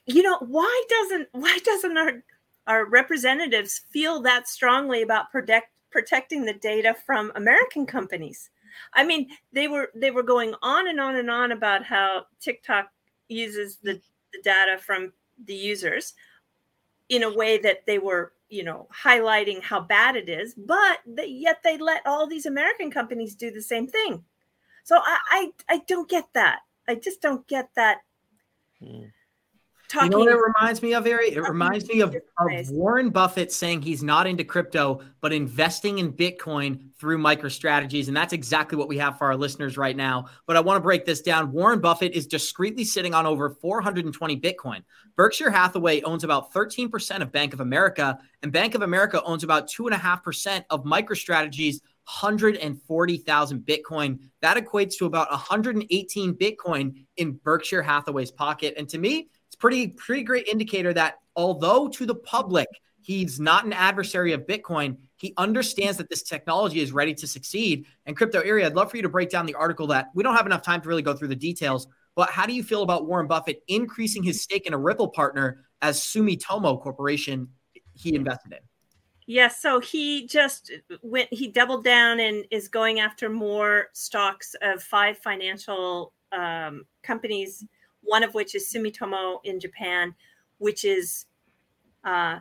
You know, why doesn't why doesn't our our representatives feel that strongly about protect protecting the data from American companies? I mean, they were they were going on and on and on about how TikTok uses the, the data from the users in a way that they were, you know, highlighting how bad it is, but they, yet they let all these American companies do the same thing. So I, I I don't get that. I just don't get that. Mm. Talking You know what it reminds me of, Ari? It reminds me of, of. Warren Buffett saying he's not into crypto, but investing in Bitcoin through MicroStrategies. And that's exactly what we have for our listeners right now. But I want to break this down. Warren Buffett is discreetly sitting on over 420 Bitcoin. Berkshire Hathaway owns about 13% of Bank of America, and Bank of America owns about 2.5% of MicroStrategies. 140,000 Bitcoin. That equates to about 118 Bitcoin in Berkshire Hathaway's pocket. And to me, pretty pretty great indicator that although to the public he's not an adversary of Bitcoin, he understands that this technology is ready to succeed. And crypto Eri, I'd love for you to break down the article that we don't have enough time to really go through the details. But how do you feel about Warren Buffett increasing his stake in a Ripple partner as Sumitomo Corporation he invested in? Yeah, so he just went, he doubled down and is going after more stocks of five financial um, companies, one of which is Sumitomo in Japan, which is uh,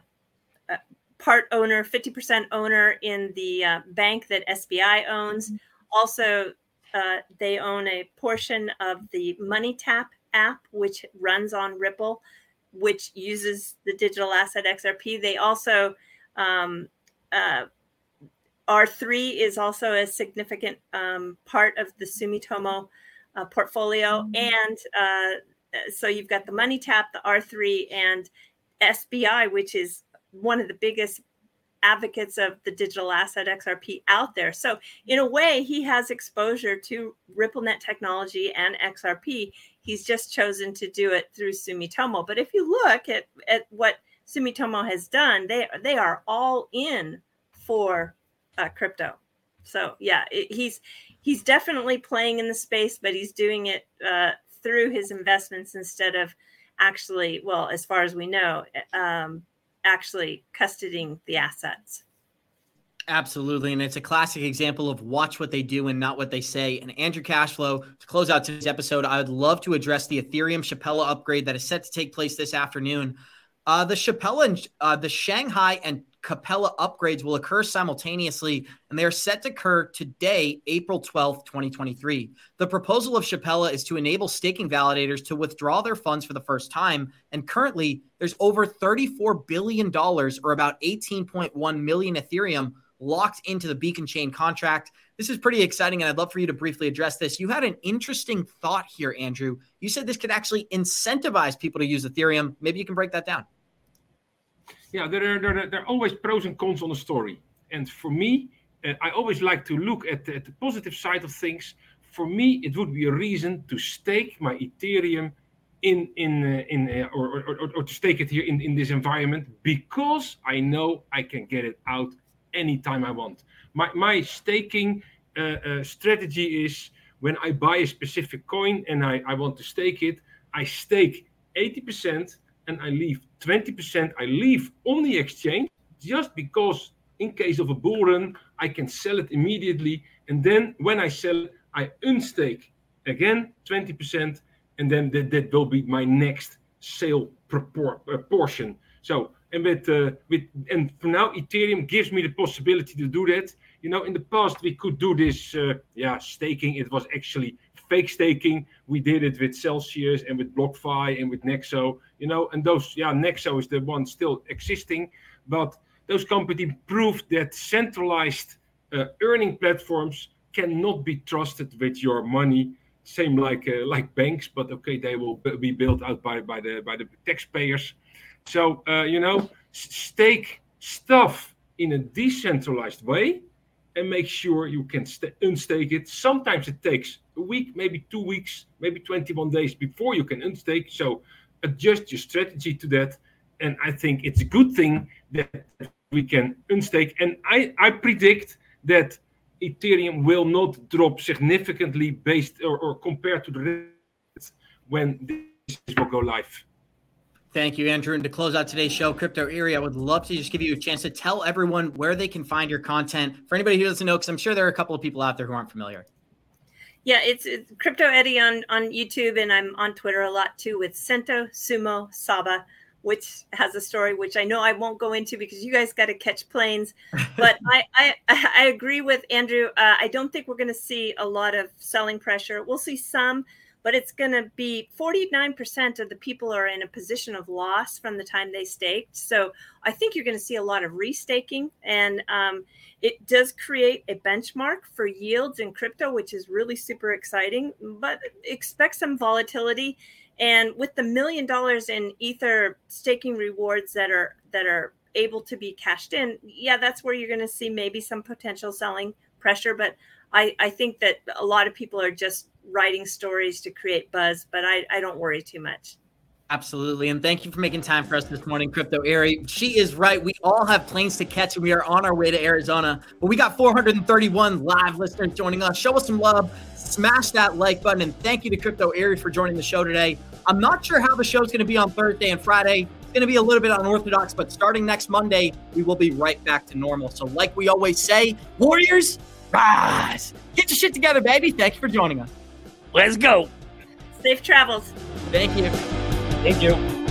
part owner, 50% owner in the uh, bank that SBI owns. Also, uh, they own a portion of the Money Tap app, which runs on Ripple, which uses the digital asset XRP. They also um, uh, R3 is also a significant um, part of the Sumitomo uh, portfolio. And uh, so you've got the Money Tap, the R3, and SBI, which is one of the biggest advocates of the digital asset XRP out there. So, in a way, he has exposure to RippleNet technology and XRP. He's just chosen to do it through Sumitomo. But if you look at, at what Sumitomo has done, they they are all in for uh, crypto. So yeah, it, he's he's definitely playing in the space, but he's doing it uh, through his investments instead of actually, well, as far as we know, um, actually custodying the assets. Absolutely. And it's a classic example of watch what they do and not what they say. And Andrew Cashflow, to close out today's episode, I would love to address the Ethereum Shapella upgrade that is set to take place this afternoon. Uh, the Shapella and uh, the Shanghai and Capella upgrades will occur simultaneously, and they are set to occur today, April 12th, 2023. The proposal of Shapella is to enable staking validators to withdraw their funds for the first time. And currently, there's over $34 billion, or about 18.1 million Ethereum, locked into the Beacon Chain contract. This is pretty exciting, and I'd love for you to briefly address this. You had an interesting thought here, Andrew. You said this could actually incentivize people to use Ethereum. Maybe you can break that down. Yeah, there are, there, are, there are always pros and cons on a story. And for me, uh, I always like to look at the, at the positive side of things. For me, it would be a reason to stake my Ethereum in in uh, in uh, or, or, or, or to stake it here in, in this environment because I know I can get it out anytime I want. My my staking uh, uh, strategy is when I buy a specific coin and I, I want to stake it, I stake 80% and I leave 20%. I leave on the exchange just because in case of a bull run, I can sell it immediately. And then when I sell I unstake again 20%, and then that, that will be my next sale propor- uh, portion. So and with uh, with and for now Ethereum gives me the possibility to do that. You know, in the past we could do this, uh, yeah, staking. It was actually fake staking. We did it with Celsius and with BlockFi and with Nexo. You know, and those, yeah, Nexo is the one still existing, but those companies proved that centralized uh, earning platforms cannot be trusted with your money same like uh, like banks, but okay, they will be built out by by the by the taxpayers. So uh, you know, stake stuff in a decentralized way and make sure you can st- unstake it. Sometimes it takes a week, maybe two weeks, maybe 21 days before you can unstake. So adjust your strategy to that. And I think it's a good thing that we can unstake. And I, I predict that Ethereum will not drop significantly based or, or compared to the when this will go live. Thank you, Andrew. And to close out today's show, Crypto Eri, I would love to just give you a chance to tell everyone where they can find your content. For anybody who doesn't know, because I'm sure there are a couple of people out there who aren't familiar. Yeah, it's, it's Crypto Eri on, on YouTube, and I'm on Twitter a lot too with Sento Sumo Saba, which has a story which I know I won't go into because you guys got to catch planes. But I, I, I agree with Andrew. Uh, I don't think we're going to see a lot of selling pressure. We'll see some but it's going to be 49% of the people are in a position of loss from the time they staked. So I think you're going to see a lot of restaking, and um, it does create a benchmark for yields in crypto, which is really super exciting. But expect some volatility, and with the million dollars in Ether staking rewards that are that are able to be cashed in, yeah, that's where you're going to see maybe some potential selling pressure. But I, I think that a lot of people are just writing stories to create buzz, but I, I don't worry too much. Absolutely. And thank you for making time for us this morning, Crypto Eri. She is right. We all have planes to catch and we are on our way to Arizona. But we got 431 live listeners joining us. Show us some love, smash that like button, and thank you to Crypto Eri for joining the show today. I'm not sure how the show is going to be on Thursday and Friday. It's going to be a little bit unorthodox, but starting next Monday, we will be right back to normal. So, like we always say, Warriors, rise. Get your shit together, baby. Thank you for joining us. Let's go. Safe travels. Thank you. Thank you.